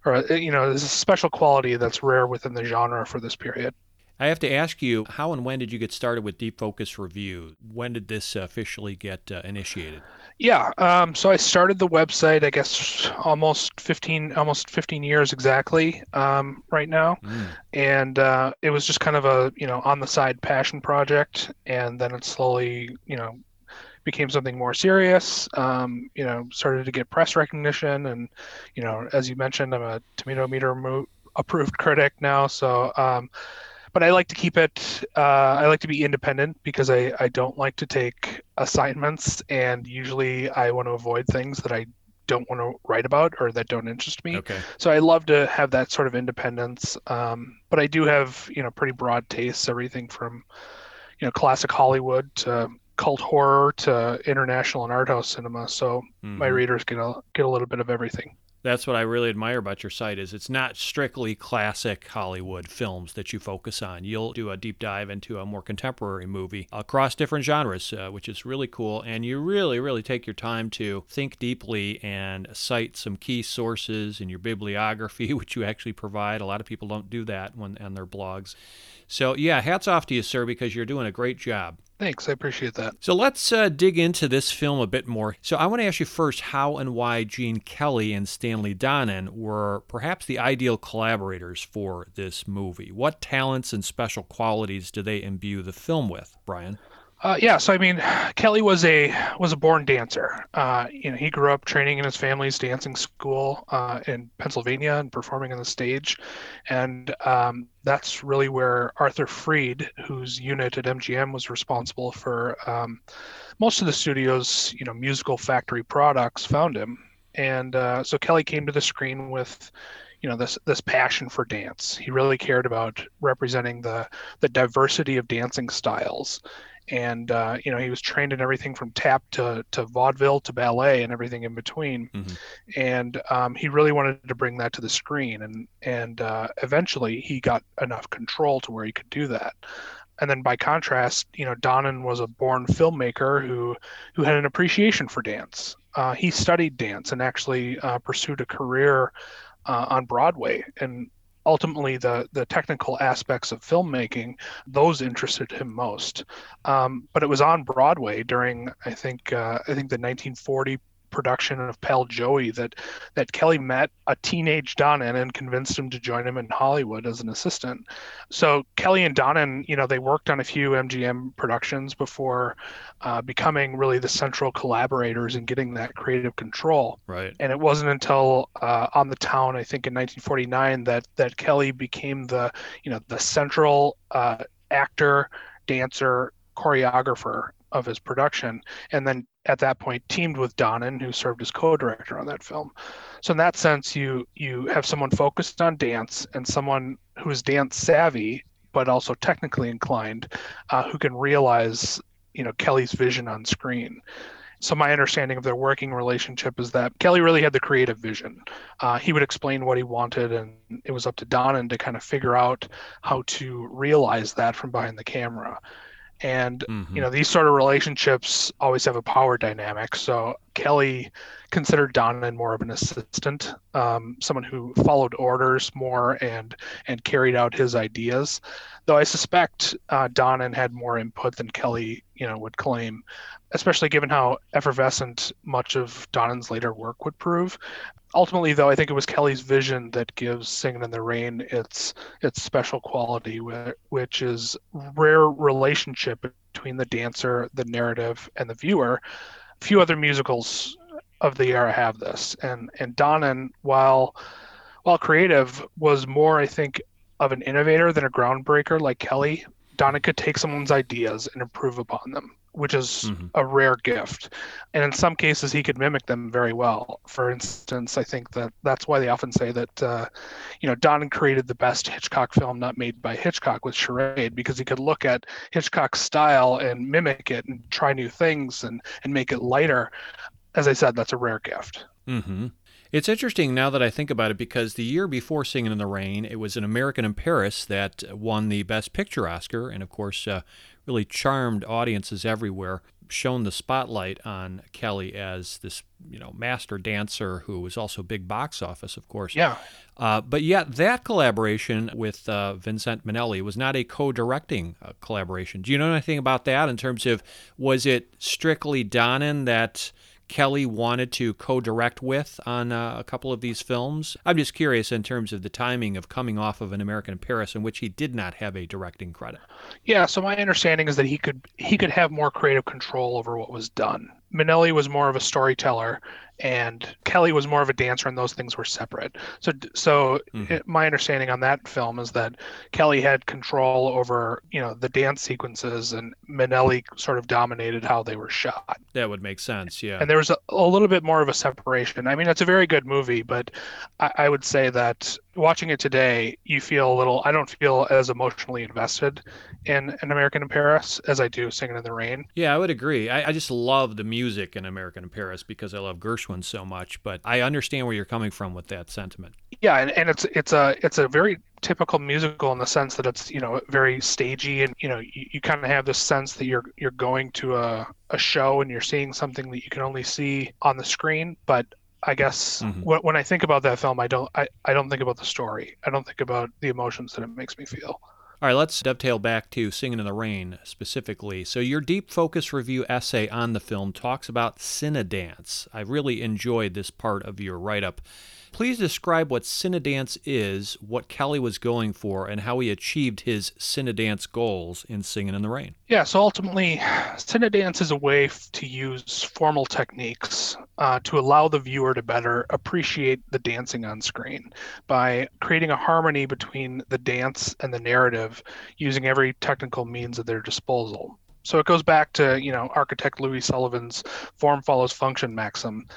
[SPEAKER 9] or uh, you know, is a special quality that's rare within the genre for this period.
[SPEAKER 1] I have to ask you, how and when did you get started with Deep Focus Review? When did this officially get uh, initiated?
[SPEAKER 9] Yeah, um, so I started the website, I guess, almost 15, almost 15 years exactly um, right now,
[SPEAKER 1] Mm.
[SPEAKER 9] and uh, it was just kind of a you know on the side passion project, and then it slowly you know became something more serious. Um, you know, started to get press recognition, and you know, as you mentioned, I'm a Tomato Meter mo- approved critic now, so. But I like to keep it. Uh, I like to be independent because I, I don't like to take assignments, and usually I want to avoid things that I don't want to write about or that don't interest me.
[SPEAKER 1] Okay.
[SPEAKER 9] So I love to have that sort of independence. Um, but I do have you know pretty broad tastes, everything from you know classic Hollywood to cult horror to international and art house cinema. So my
[SPEAKER 1] Mhm.
[SPEAKER 9] readers get a get a little bit of everything.
[SPEAKER 1] That's what I really admire about your site is it's not strictly classic Hollywood films that you focus on. You'll do a deep dive into a more contemporary movie across different genres, uh, which is really cool. And you really, really take your time to think deeply and cite some key sources in your bibliography, which you actually provide. A lot of people don't do that when on their blogs. So yeah, hats off to you, sir, because you're doing a great job.
[SPEAKER 9] Thanks, I appreciate that.
[SPEAKER 1] So let's uh, dig into this film a bit more. So I want to ask you first how and why Gene Kelly and Stanley Donen were perhaps the ideal collaborators for this movie. What talents and special qualities do they imbue the film with, Brian?
[SPEAKER 9] Uh, yeah, so I mean, Kelly was a was a born dancer. Uh, you know, he grew up training in his family's dancing school uh, in Pennsylvania and performing on the stage, and um, that's really where Arthur Freed, whose unit at MGM was responsible for um, most of the studio's you know musical factory products, found him. And uh, so Kelly came to the screen with you know this this passion for dance. He really cared about representing the the diversity of dancing styles and uh, you know he was trained in everything from tap to, to vaudeville to ballet and everything in between. And um, he really wanted to bring that to the screen and and uh, eventually he got enough control to where he could do that. And then by contrast you know Donen was a born filmmaker who who had an appreciation for dance. Uh, he studied dance and actually uh, pursued a career uh, on Broadway. And ultimately the the technical aspects of filmmaking those interested him most. Um, but it was on broadway during i think uh, i think the 1940 production of Pal Joey that that Kelly met a teenage Donen and convinced him to join him in Hollywood as an assistant. So Kelly and Donen, you know, they worked on a few MGM productions before uh, becoming really the central collaborators and getting that creative control.
[SPEAKER 1] Right.
[SPEAKER 9] And it wasn't until uh, on the town, I think in 1949, that that Kelly became the you know the central uh, actor, dancer, choreographer of his production, and then at that point teamed with Donen, who served as co-director on that film. So in that sense, you you have someone focused on dance and someone who is dance savvy but also technically inclined, uh, who can realize you know Kelly's vision on screen. So my understanding of their working relationship is that Kelly really had the creative vision. Uh, he would explain what he wanted, and it was up to Donen to kind of figure out how to realize that from behind the camera and you know these sort of relationships always have a power dynamic. So kelly considered donen more of an assistant um, someone who followed orders more and and carried out his ideas. Though i suspect uh, donen had more input than kelly you know would claim especially given how effervescent much of donen's later work would prove. Ultimately though i think it was kelly's vision that gives singing in the rain its its special quality which is rare relationship between the dancer the narrative and the viewer. Few other musicals of the era have this and and donen while while creative was more i think of an innovator than a groundbreaker like kelly donen could take someone's ideas and improve upon them which is a rare gift. And in some cases, he could mimic them very well. For instance, I think that that's why they often say that, uh, you know, Donen created the best Hitchcock film not made by Hitchcock with Charade because he could look at Hitchcock's style and mimic it and try new things and, and make it lighter. As I said, that's a rare gift.
[SPEAKER 1] Mm-hmm. It's interesting now that I think about it because the year before Singing in the Rain, it was An American in Paris that won the Best Picture Oscar, and of course, uh, really charmed audiences everywhere. shone the spotlight on Kelly as this, you know, master dancer who was also big box office, of course.
[SPEAKER 9] Yeah.
[SPEAKER 1] Uh, but yet, that collaboration with uh, Vincent Minnelli was not a co-directing uh, collaboration. Do you know anything about that in terms of was it strictly Donen that Kelly wanted to co-direct with on uh, a couple of these films? I'm just curious in terms of the timing of coming off of An American in Paris, in which he did not have a directing credit.
[SPEAKER 9] Yeah, so my understanding is that he could he could have more creative control over what was done. Minnelli was more of a storyteller, and Kelly was more of a dancer, and those things were separate. So, so
[SPEAKER 1] Mm-hmm.
[SPEAKER 9] it, my understanding on that film is that Kelly had control over you know the dance sequences, and Minnelli sort of dominated how they were shot.
[SPEAKER 1] That would make sense, yeah.
[SPEAKER 9] And there was a, a little bit more of a separation. I mean, it's a very good movie, but I, I would say that watching it today, you feel a little. I don't feel as emotionally invested in an American in Paris as I do Singing in the Rain.
[SPEAKER 1] Yeah, I would agree. I, I just love the music in American in Paris because I love Gershwin so much, but I understand where you're coming from with that sentiment.
[SPEAKER 9] Yeah, and, and it's it's a it's a very typical musical in the sense that it's you know very stagey and you know you, you kind of have this sense that you're you're going to a, a show and you're seeing something that you can only see on the screen but I guess
[SPEAKER 1] Mhm.
[SPEAKER 9] when, when I think about that film, I don't I, I don't think about the story. I don't think about the emotions that it makes me feel.
[SPEAKER 1] All right, let's dovetail back to Singing in the Rain specifically. So, your deep focus review essay on the film talks about Cinedance. I really enjoyed this part of your write up. Please describe what Cinedance is, what Kelly was going for, and how he achieved his Cinedance goals in Singing in the Rain.
[SPEAKER 9] Yeah, so ultimately, Cinedance is a way to use formal techniques uh, to allow the viewer to better appreciate the dancing on screen by creating a harmony between the dance and the narrative using every technical means at their disposal. So it goes back to, you know, architect Louis Sullivan's form follows function maxim.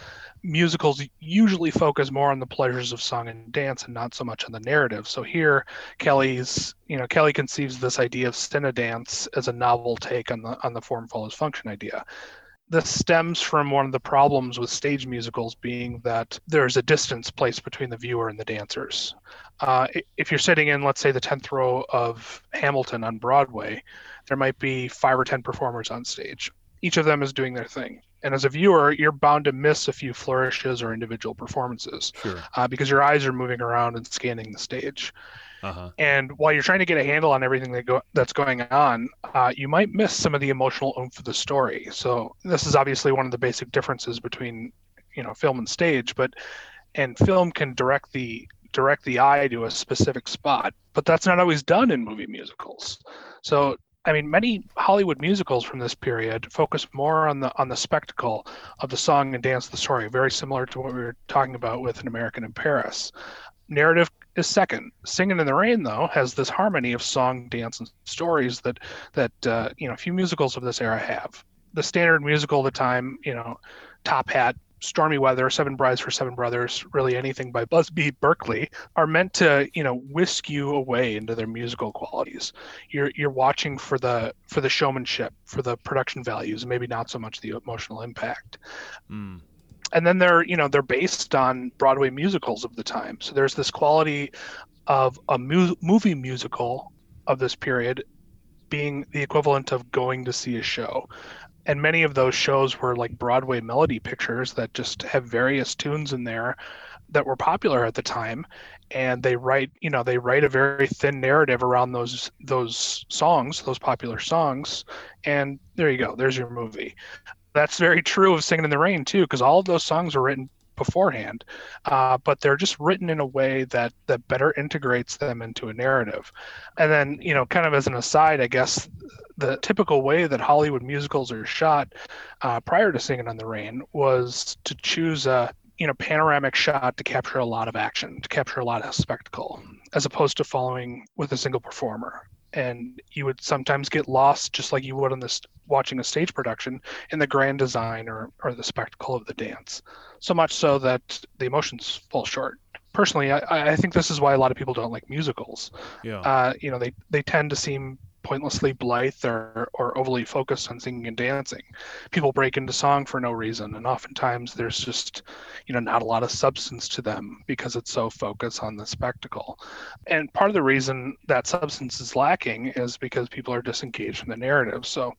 [SPEAKER 9] Musicals usually focus more on the pleasures of song and dance and not so much on the narrative. So here Kelly's, you know, Kelly conceives this idea of Cinedance as a novel take on the on the form follows function idea. This stems from one of the problems with stage musicals being that there's a distance placed between the viewer and the dancers. Uh, if you're sitting in, let's say, the 10th row of Hamilton on Broadway, there might be five or 10 performers on stage. Each of them is doing their thing. And as a viewer, you're bound to miss a few flourishes or individual performances
[SPEAKER 1] Sure.
[SPEAKER 9] uh, because your eyes are moving around and scanning the stage.
[SPEAKER 1] Uh huh.
[SPEAKER 9] And while you're trying to get a handle on everything that go, that's going on, uh, you might miss some of the emotional oomph of the story. So this is obviously one of the basic differences between, you know, film and stage. But and film can direct the direct the eye to a specific spot, but that's not always done in movie musicals. So I mean, many Hollywood musicals from this period focus more on the on the spectacle of the song and dance the story, very similar to what we were talking about with An American in Paris. Narrative is second. Singing in the Rain, though, has this harmony of song, dance, and stories that that uh, you know a few musicals of this era have. The standard musical of the time, you know, Top Hat, Stormy Weather, Seven Brides for Seven Brothers, really anything by Busby Berkeley, are meant to you know whisk you away into their musical qualities. You're you're watching for the for the showmanship, for the production values, and maybe not so much the emotional impact
[SPEAKER 1] Mm.
[SPEAKER 9] and then they're you know they're based on broadway musicals of the time so there's this quality of a mu- movie musical of this period being the equivalent of going to see a show and many of those shows were like broadway melody pictures that just have various tunes in there that were popular at the time and they write you know they write a very thin narrative around those those songs those popular songs and there you go there's your movie. That's very true of Singing in the Rain too, because all of those songs were written beforehand, uh, but they're just written in a way that that better integrates them into a narrative. And then, you know, kind of as an aside, I guess the typical way that Hollywood musicals are shot uh, prior to Singing on the Rain was to choose a you know panoramic shot to capture a lot of action, to capture a lot of spectacle, as opposed to following with a single performer. And you would sometimes get lost, just like you would on this watching a stage production, in the grand design or, or the spectacle of the dance. So much so that the emotions fall short. Personally, I, I think this is why a lot of people don't like musicals.
[SPEAKER 1] Yeah.
[SPEAKER 9] Uh, you know, they, they tend to seem pointlessly blithe or, or overly focused on singing and dancing. People break into song for no reason, and oftentimes there's just, you know, not a lot of substance to them because it's so focused on the spectacle. And part of the reason that substance is lacking is because people are disengaged from the narrative. So,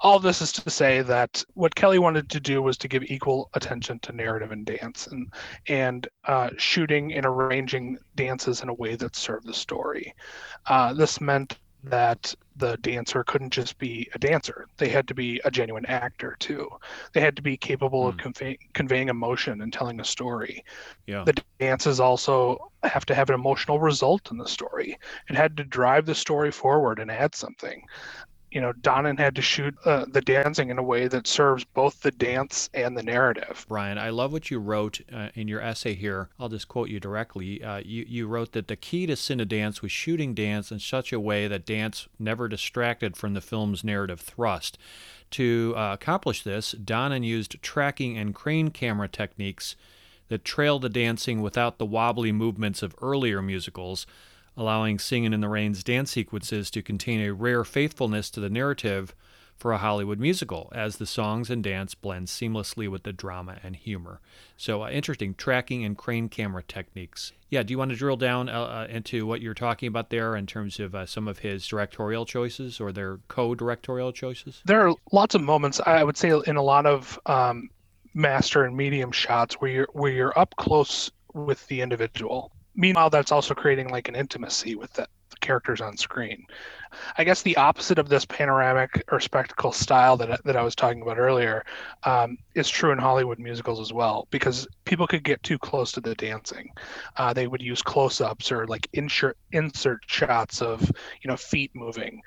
[SPEAKER 9] all this is to say that what Kelly wanted to do was to give equal attention to narrative and dance, and and uh, shooting and arranging dances in a way that served the story. Uh, this meant that the dancer couldn't just be a dancer. They had to be a genuine actor too. They had to be capable mm. of convey- conveying emotion and telling a story.
[SPEAKER 1] Yeah.
[SPEAKER 9] The dances also have to have an emotional result in the story. It had to drive the story forward and add something you know, Donen had to shoot uh, the dancing in a way that serves both the dance and the narrative.
[SPEAKER 1] Brian, I love what you wrote uh, in your essay here. I'll just quote you directly. Uh, you, you wrote that the key to Cine Dance was shooting dance in such a way that dance never distracted from the film's narrative thrust. To uh, accomplish this, Donen used tracking and crane camera techniques that trailed the dancing without the wobbly movements of earlier musicals allowing Singing in the Rain's dance sequences to contain a rare faithfulness to the narrative for a Hollywood musical, as the songs and dance blend seamlessly with the drama and humor. So, uh, interesting tracking and crane camera techniques. Yeah, do you want to drill down uh, uh into what you're talking about there in terms of uh, some of his directorial choices or their co directorial choices?
[SPEAKER 9] There are lots of moments, I would say, in a lot of um, master and medium shots where you're, where you're up close with the individual meanwhile that's also creating like an intimacy with the, the, characters on screen. I guess the opposite of this panoramic or spectacle style that, that i was talking about earlier um, is true in hollywood musicals as well because people could get too close to the dancing. Uh, they would use close-ups or like insert insert shots of you know feet moving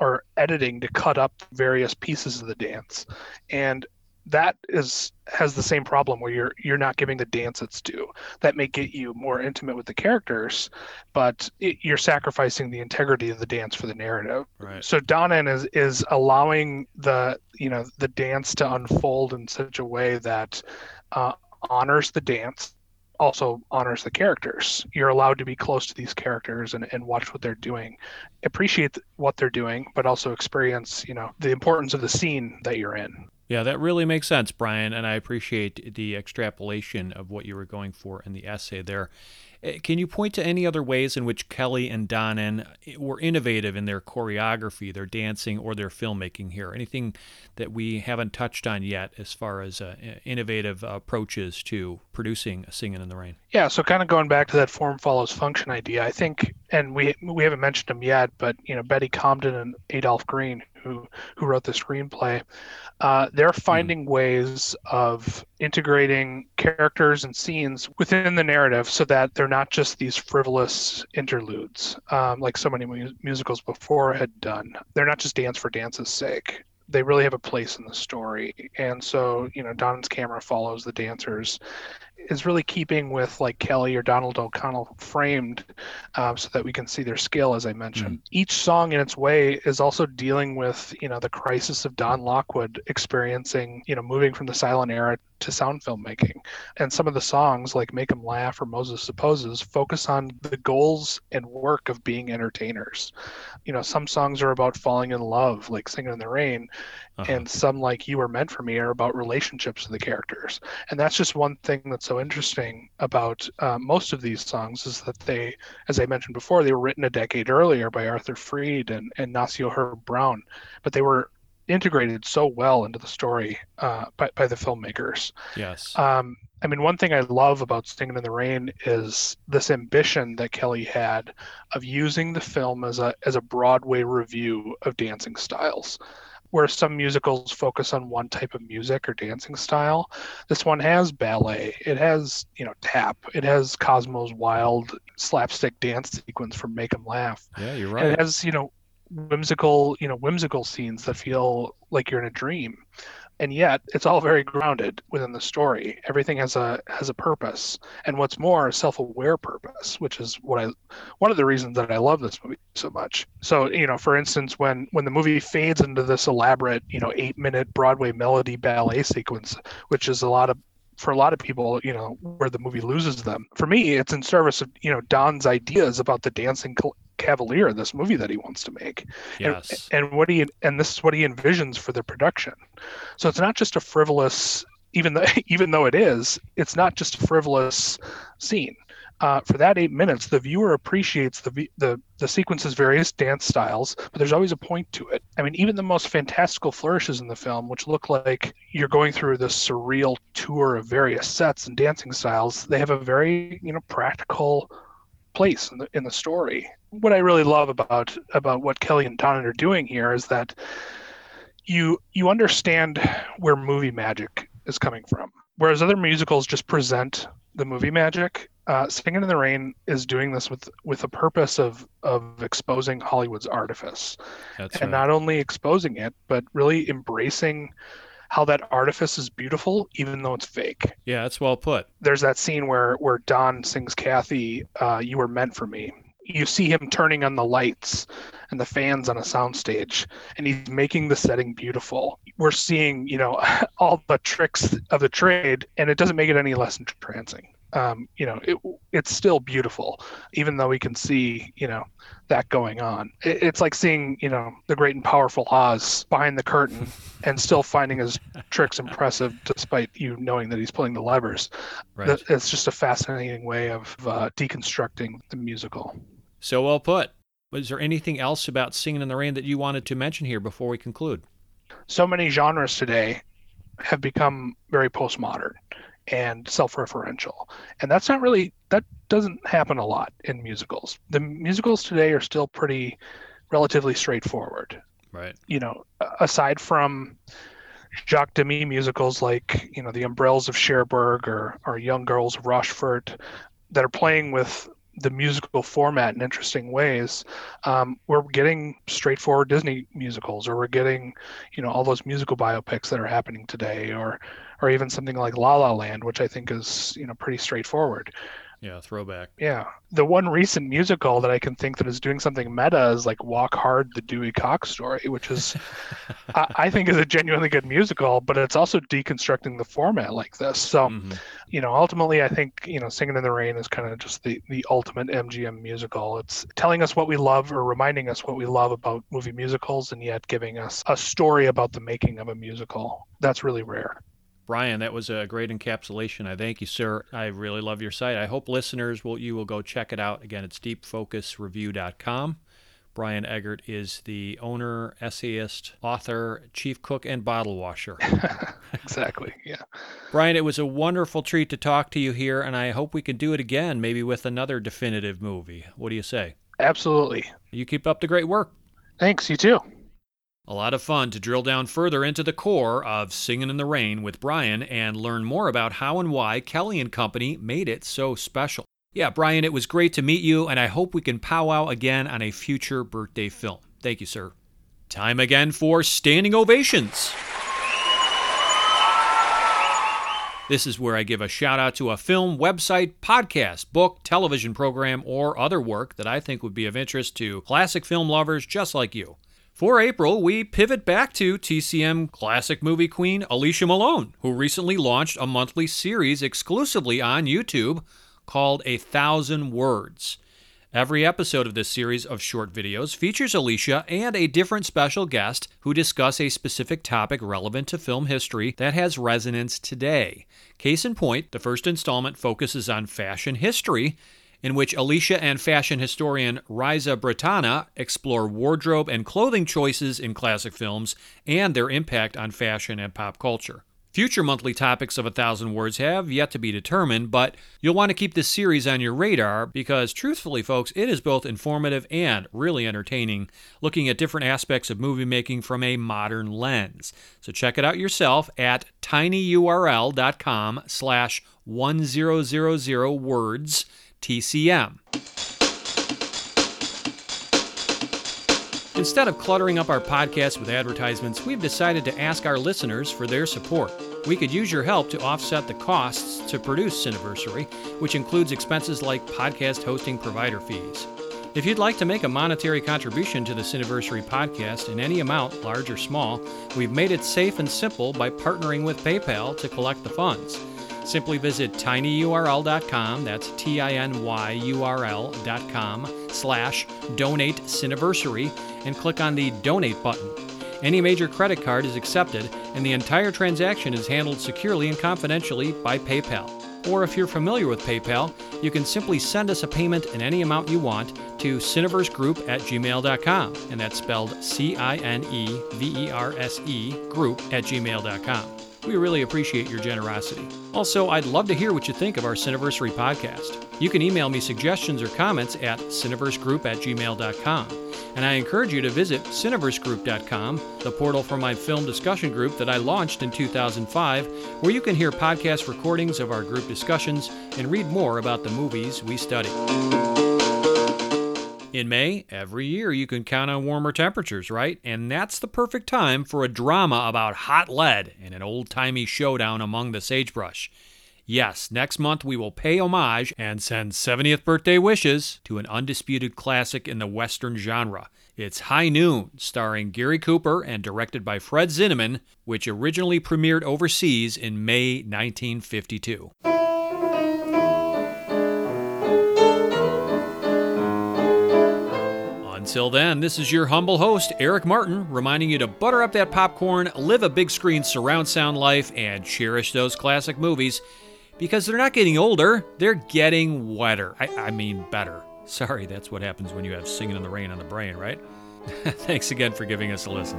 [SPEAKER 9] or editing to cut up various pieces of the dance. And that is has the same problem where you're you're not giving the dance its due. That may get you more intimate with the characters, but it, you're sacrificing the integrity of the dance for the narrative.
[SPEAKER 1] Right.
[SPEAKER 9] So Donen is is allowing the you know the dance to unfold in such a way that uh, honors the dance also honors the characters. You're allowed to be close to these characters and, and watch what they're doing, appreciate what they're doing, but also experience, you know, the importance of the scene that you're in.
[SPEAKER 1] Yeah, that really makes sense, Brian, and I appreciate the extrapolation of what you were going for in the essay there. Eh, can you point to any other ways in which Kelly and Donen eh, were innovative in their choreography, their dancing, or their filmmaking here? Anything that we haven't touched on yet as far as uh, innovative approaches to producing Singing in the Rain?
[SPEAKER 9] Yeah, so kind of going back to that form follows function idea, I think, and we we haven't mentioned them yet, but you know Betty Comden and Adolph Green, who who wrote the screenplay, uh, they're hmm. finding mm. ways of integrating characters and scenes within the narrative so that they're not just these frivolous interludes um, like so many mu- musicals before had done. They're not just dance for dance's sake. They really have a place in the story. And so, you know, Don's camera follows the dancers is really keeping with like Kelly or Donald O'Connor framed um, so that we can see their skill, as I mentioned. Mm. Each song in its way is also dealing with, you know, the crisis of Don Lockwood experiencing, you know, moving from the silent era to sound filmmaking. And some of the songs, like Make 'em Laugh or Moses Supposes, focus on the goals and work of being entertainers. You know, some songs are about falling in love, like Singing in the Rain, uh-huh. and some, like You Were Meant for Me, are about relationships with the characters. And that's just one thing that's so interesting about uh, most of these songs is that they, as I mentioned before, they were written a decade earlier by Arthur Freed and, and Nacio Herb Brown, but they were integrated so well into the story uh, by, by the filmmakers.
[SPEAKER 1] Yes.
[SPEAKER 9] Um, I mean, one thing I love about Singing in the Rain is this ambition that Kelly had of using the film as a as a Broadway revue of dancing styles. Where some musicals focus on one type of music or dancing style, this one has ballet. It has, you know, tap. It has Cosmo's wild slapstick dance sequence from Make 'Em Laugh.
[SPEAKER 1] Yeah, you're right.
[SPEAKER 9] And it has, you know, whimsical, you know, whimsical scenes that feel like you're in a dream. And yet it's all very grounded within the story. Everything has a has a purpose. And what's more, a self-aware purpose, which is what I one of the reasons that I love this movie so much. So, you know, for instance, when when the movie fades into this elaborate, you know, eight minute Broadway melody ballet sequence, which is a lot of for a lot of people, you know, where the movie loses them. For me, it's in service of, you know, Don's ideas about the dancing cavalier, this movie that he wants to make.
[SPEAKER 1] Yes.
[SPEAKER 9] And, and what he and this is what he envisions for the production. So it's not just a frivolous even though even though it is, it's not just a frivolous scene. Uh, for that eight minutes, the viewer appreciates the, the the sequence's various dance styles, but there's always a point to it. I mean, even the most fantastical flourishes in the film, which look like you're going through this surreal tour of various sets and dancing styles, they have a very you know practical place in the in the story. What I really love about about what Kelly and Don are doing here is that you you understand where movie magic is coming from. Whereas other musicals just present the movie magic, uh, Singing in the Rain is doing this with with a purpose of of exposing Hollywood's artifice,
[SPEAKER 1] That's
[SPEAKER 9] and
[SPEAKER 1] right.
[SPEAKER 9] not only exposing it, but really embracing how that artifice is beautiful, even though it's fake.
[SPEAKER 1] Yeah, that's well put.
[SPEAKER 9] There's that scene where where Don sings Kathy, uh, "You were meant for me." You see him turning on the lights and the fans on a soundstage, and he's making the setting beautiful. We're seeing, you know, all the tricks of the trade, and it doesn't make it any less entrancing. Um, you know, it, it's still beautiful, even though we can see, you know, that going on. It, it's like seeing, you know, the great and powerful Oz behind the curtain and still finding his tricks impressive despite you knowing that he's pulling the levers.
[SPEAKER 1] Right.
[SPEAKER 9] It's just a fascinating way of uh, deconstructing the musical.
[SPEAKER 1] So well put. Was there anything else about Singing in the Rain that you wanted to mention here before we conclude?
[SPEAKER 9] so many genres today have become very postmodern and self-referential. And that's not really that doesn't happen a lot in musicals. The musicals today are still pretty relatively straightforward.
[SPEAKER 1] Right.
[SPEAKER 9] you know aside from jacques demy musicals like you know the umbrellas of cherbourg or, or young girls of rochefort that are playing with the musical format in interesting ways um, we're getting straightforward disney musicals or we're getting you know all those musical biopics that are happening today or or even something like la la land which i think is you know pretty straightforward.
[SPEAKER 1] Yeah, throwback.
[SPEAKER 9] yeah. The one recent musical that i can think that is doing something meta is like walk hard the dewey cox story which is I, I think is a genuinely good musical but it's also deconstructing the format like this. So
[SPEAKER 1] Mhm.
[SPEAKER 9] you know ultimately i think you know singing in the rain is kind of just the the ultimate mgm musical. It's telling us what we love or reminding us what we love about movie musicals and yet giving us a story about the making of a musical. That's really rare
[SPEAKER 1] Brian, that was a great encapsulation. I thank you, sir. I really love your site. I hope listeners will you will go check it out. Again, it's deepfocusreview.com. Brian Eggert is the owner, essayist, author, chief cook, and bottle washer.
[SPEAKER 9] exactly yeah
[SPEAKER 1] Brian, it was a wonderful treat to talk to you here, and I hope we can do it again, maybe with another definitive movie. What do you say?
[SPEAKER 9] absolutely
[SPEAKER 1] You keep up the great work.
[SPEAKER 9] thanks you too
[SPEAKER 1] A lot of fun to drill down further into the core of Singin' in the Rain with Brian and learn more about how and why Kelly and Company made it so special. Yeah, Brian, it was great to meet you, and I hope we can powwow again on a future birthday film. Thank you, sir. Time again for standing ovations. This is where I give a shout out to a film, website, podcast, book, television program, or other work that I think would be of interest to classic film lovers just like you. For April, we pivot back to TCM classic movie queen Alicia Malone, who recently launched a monthly series exclusively on YouTube called A Thousand Words. Every episode of this series of short videos features Alicia and a different special guest who discuss a specific topic relevant to film history that has resonance today. Case in point, the first installment focuses on fashion history, in which Alicia and fashion historian Riza Britanna explore wardrobe and clothing choices in classic films and their impact on fashion and pop culture. Future monthly topics of A Thousand Words have yet to be determined, but you'll want to keep this series on your radar because, truthfully, folks, it is both informative and really entertaining, looking at different aspects of movie making from a modern lens. So check it out yourself at tinyurl.com slash 1000 words TCM. Instead of cluttering up our podcast with advertisements, we've decided to ask our listeners for their support. We could use your help to offset the costs to produce Cineversary, which includes expenses like podcast hosting provider fees. If you'd like to make a monetary contribution to the Cineversary podcast in any amount, large or small, we've made it safe and simple by partnering with PayPal to collect the funds. Simply visit tinyurl.com, that's T-I-N-Y-U-R-L.com, slash donate Cineversary, and click on the donate button. Any major credit card is accepted, and the entire transaction is handled securely and confidentially by PayPal. Or if you're familiar with PayPal, you can simply send us a payment in any amount you want to cineversegroup at gmail.com, and that's spelled C I N E V E R S E group at gmail.com. We really appreciate your generosity. Also, I'd love to hear what you think of our Cineversary podcast. You can email me suggestions or comments at cineversegroup at gmail.com. And I encourage you to visit cineversegroup.com, the portal for my film discussion group that I launched in 2005, where you can hear podcast recordings of our group discussions and read more about the movies we study. In May, every year you can count on warmer temperatures, right? And that's the perfect time for a drama about hot lead and an old timey showdown among the sagebrush. Yes, next month we will pay homage and send 70th birthday wishes to an undisputed classic in the Western genre. It's High Noon, starring Gary Cooper and directed by Fred Zinnemann, which originally premiered overseas in May 1952. Until then, this is your humble host, Eric Martin, reminding you to butter up that popcorn, live a big screen surround sound life, and cherish those classic movies because they're not getting older, they're getting wetter. I, I mean, better. Sorry, that's what happens when you have Singing in the Rain on the brain, right? Thanks again for giving us a listen.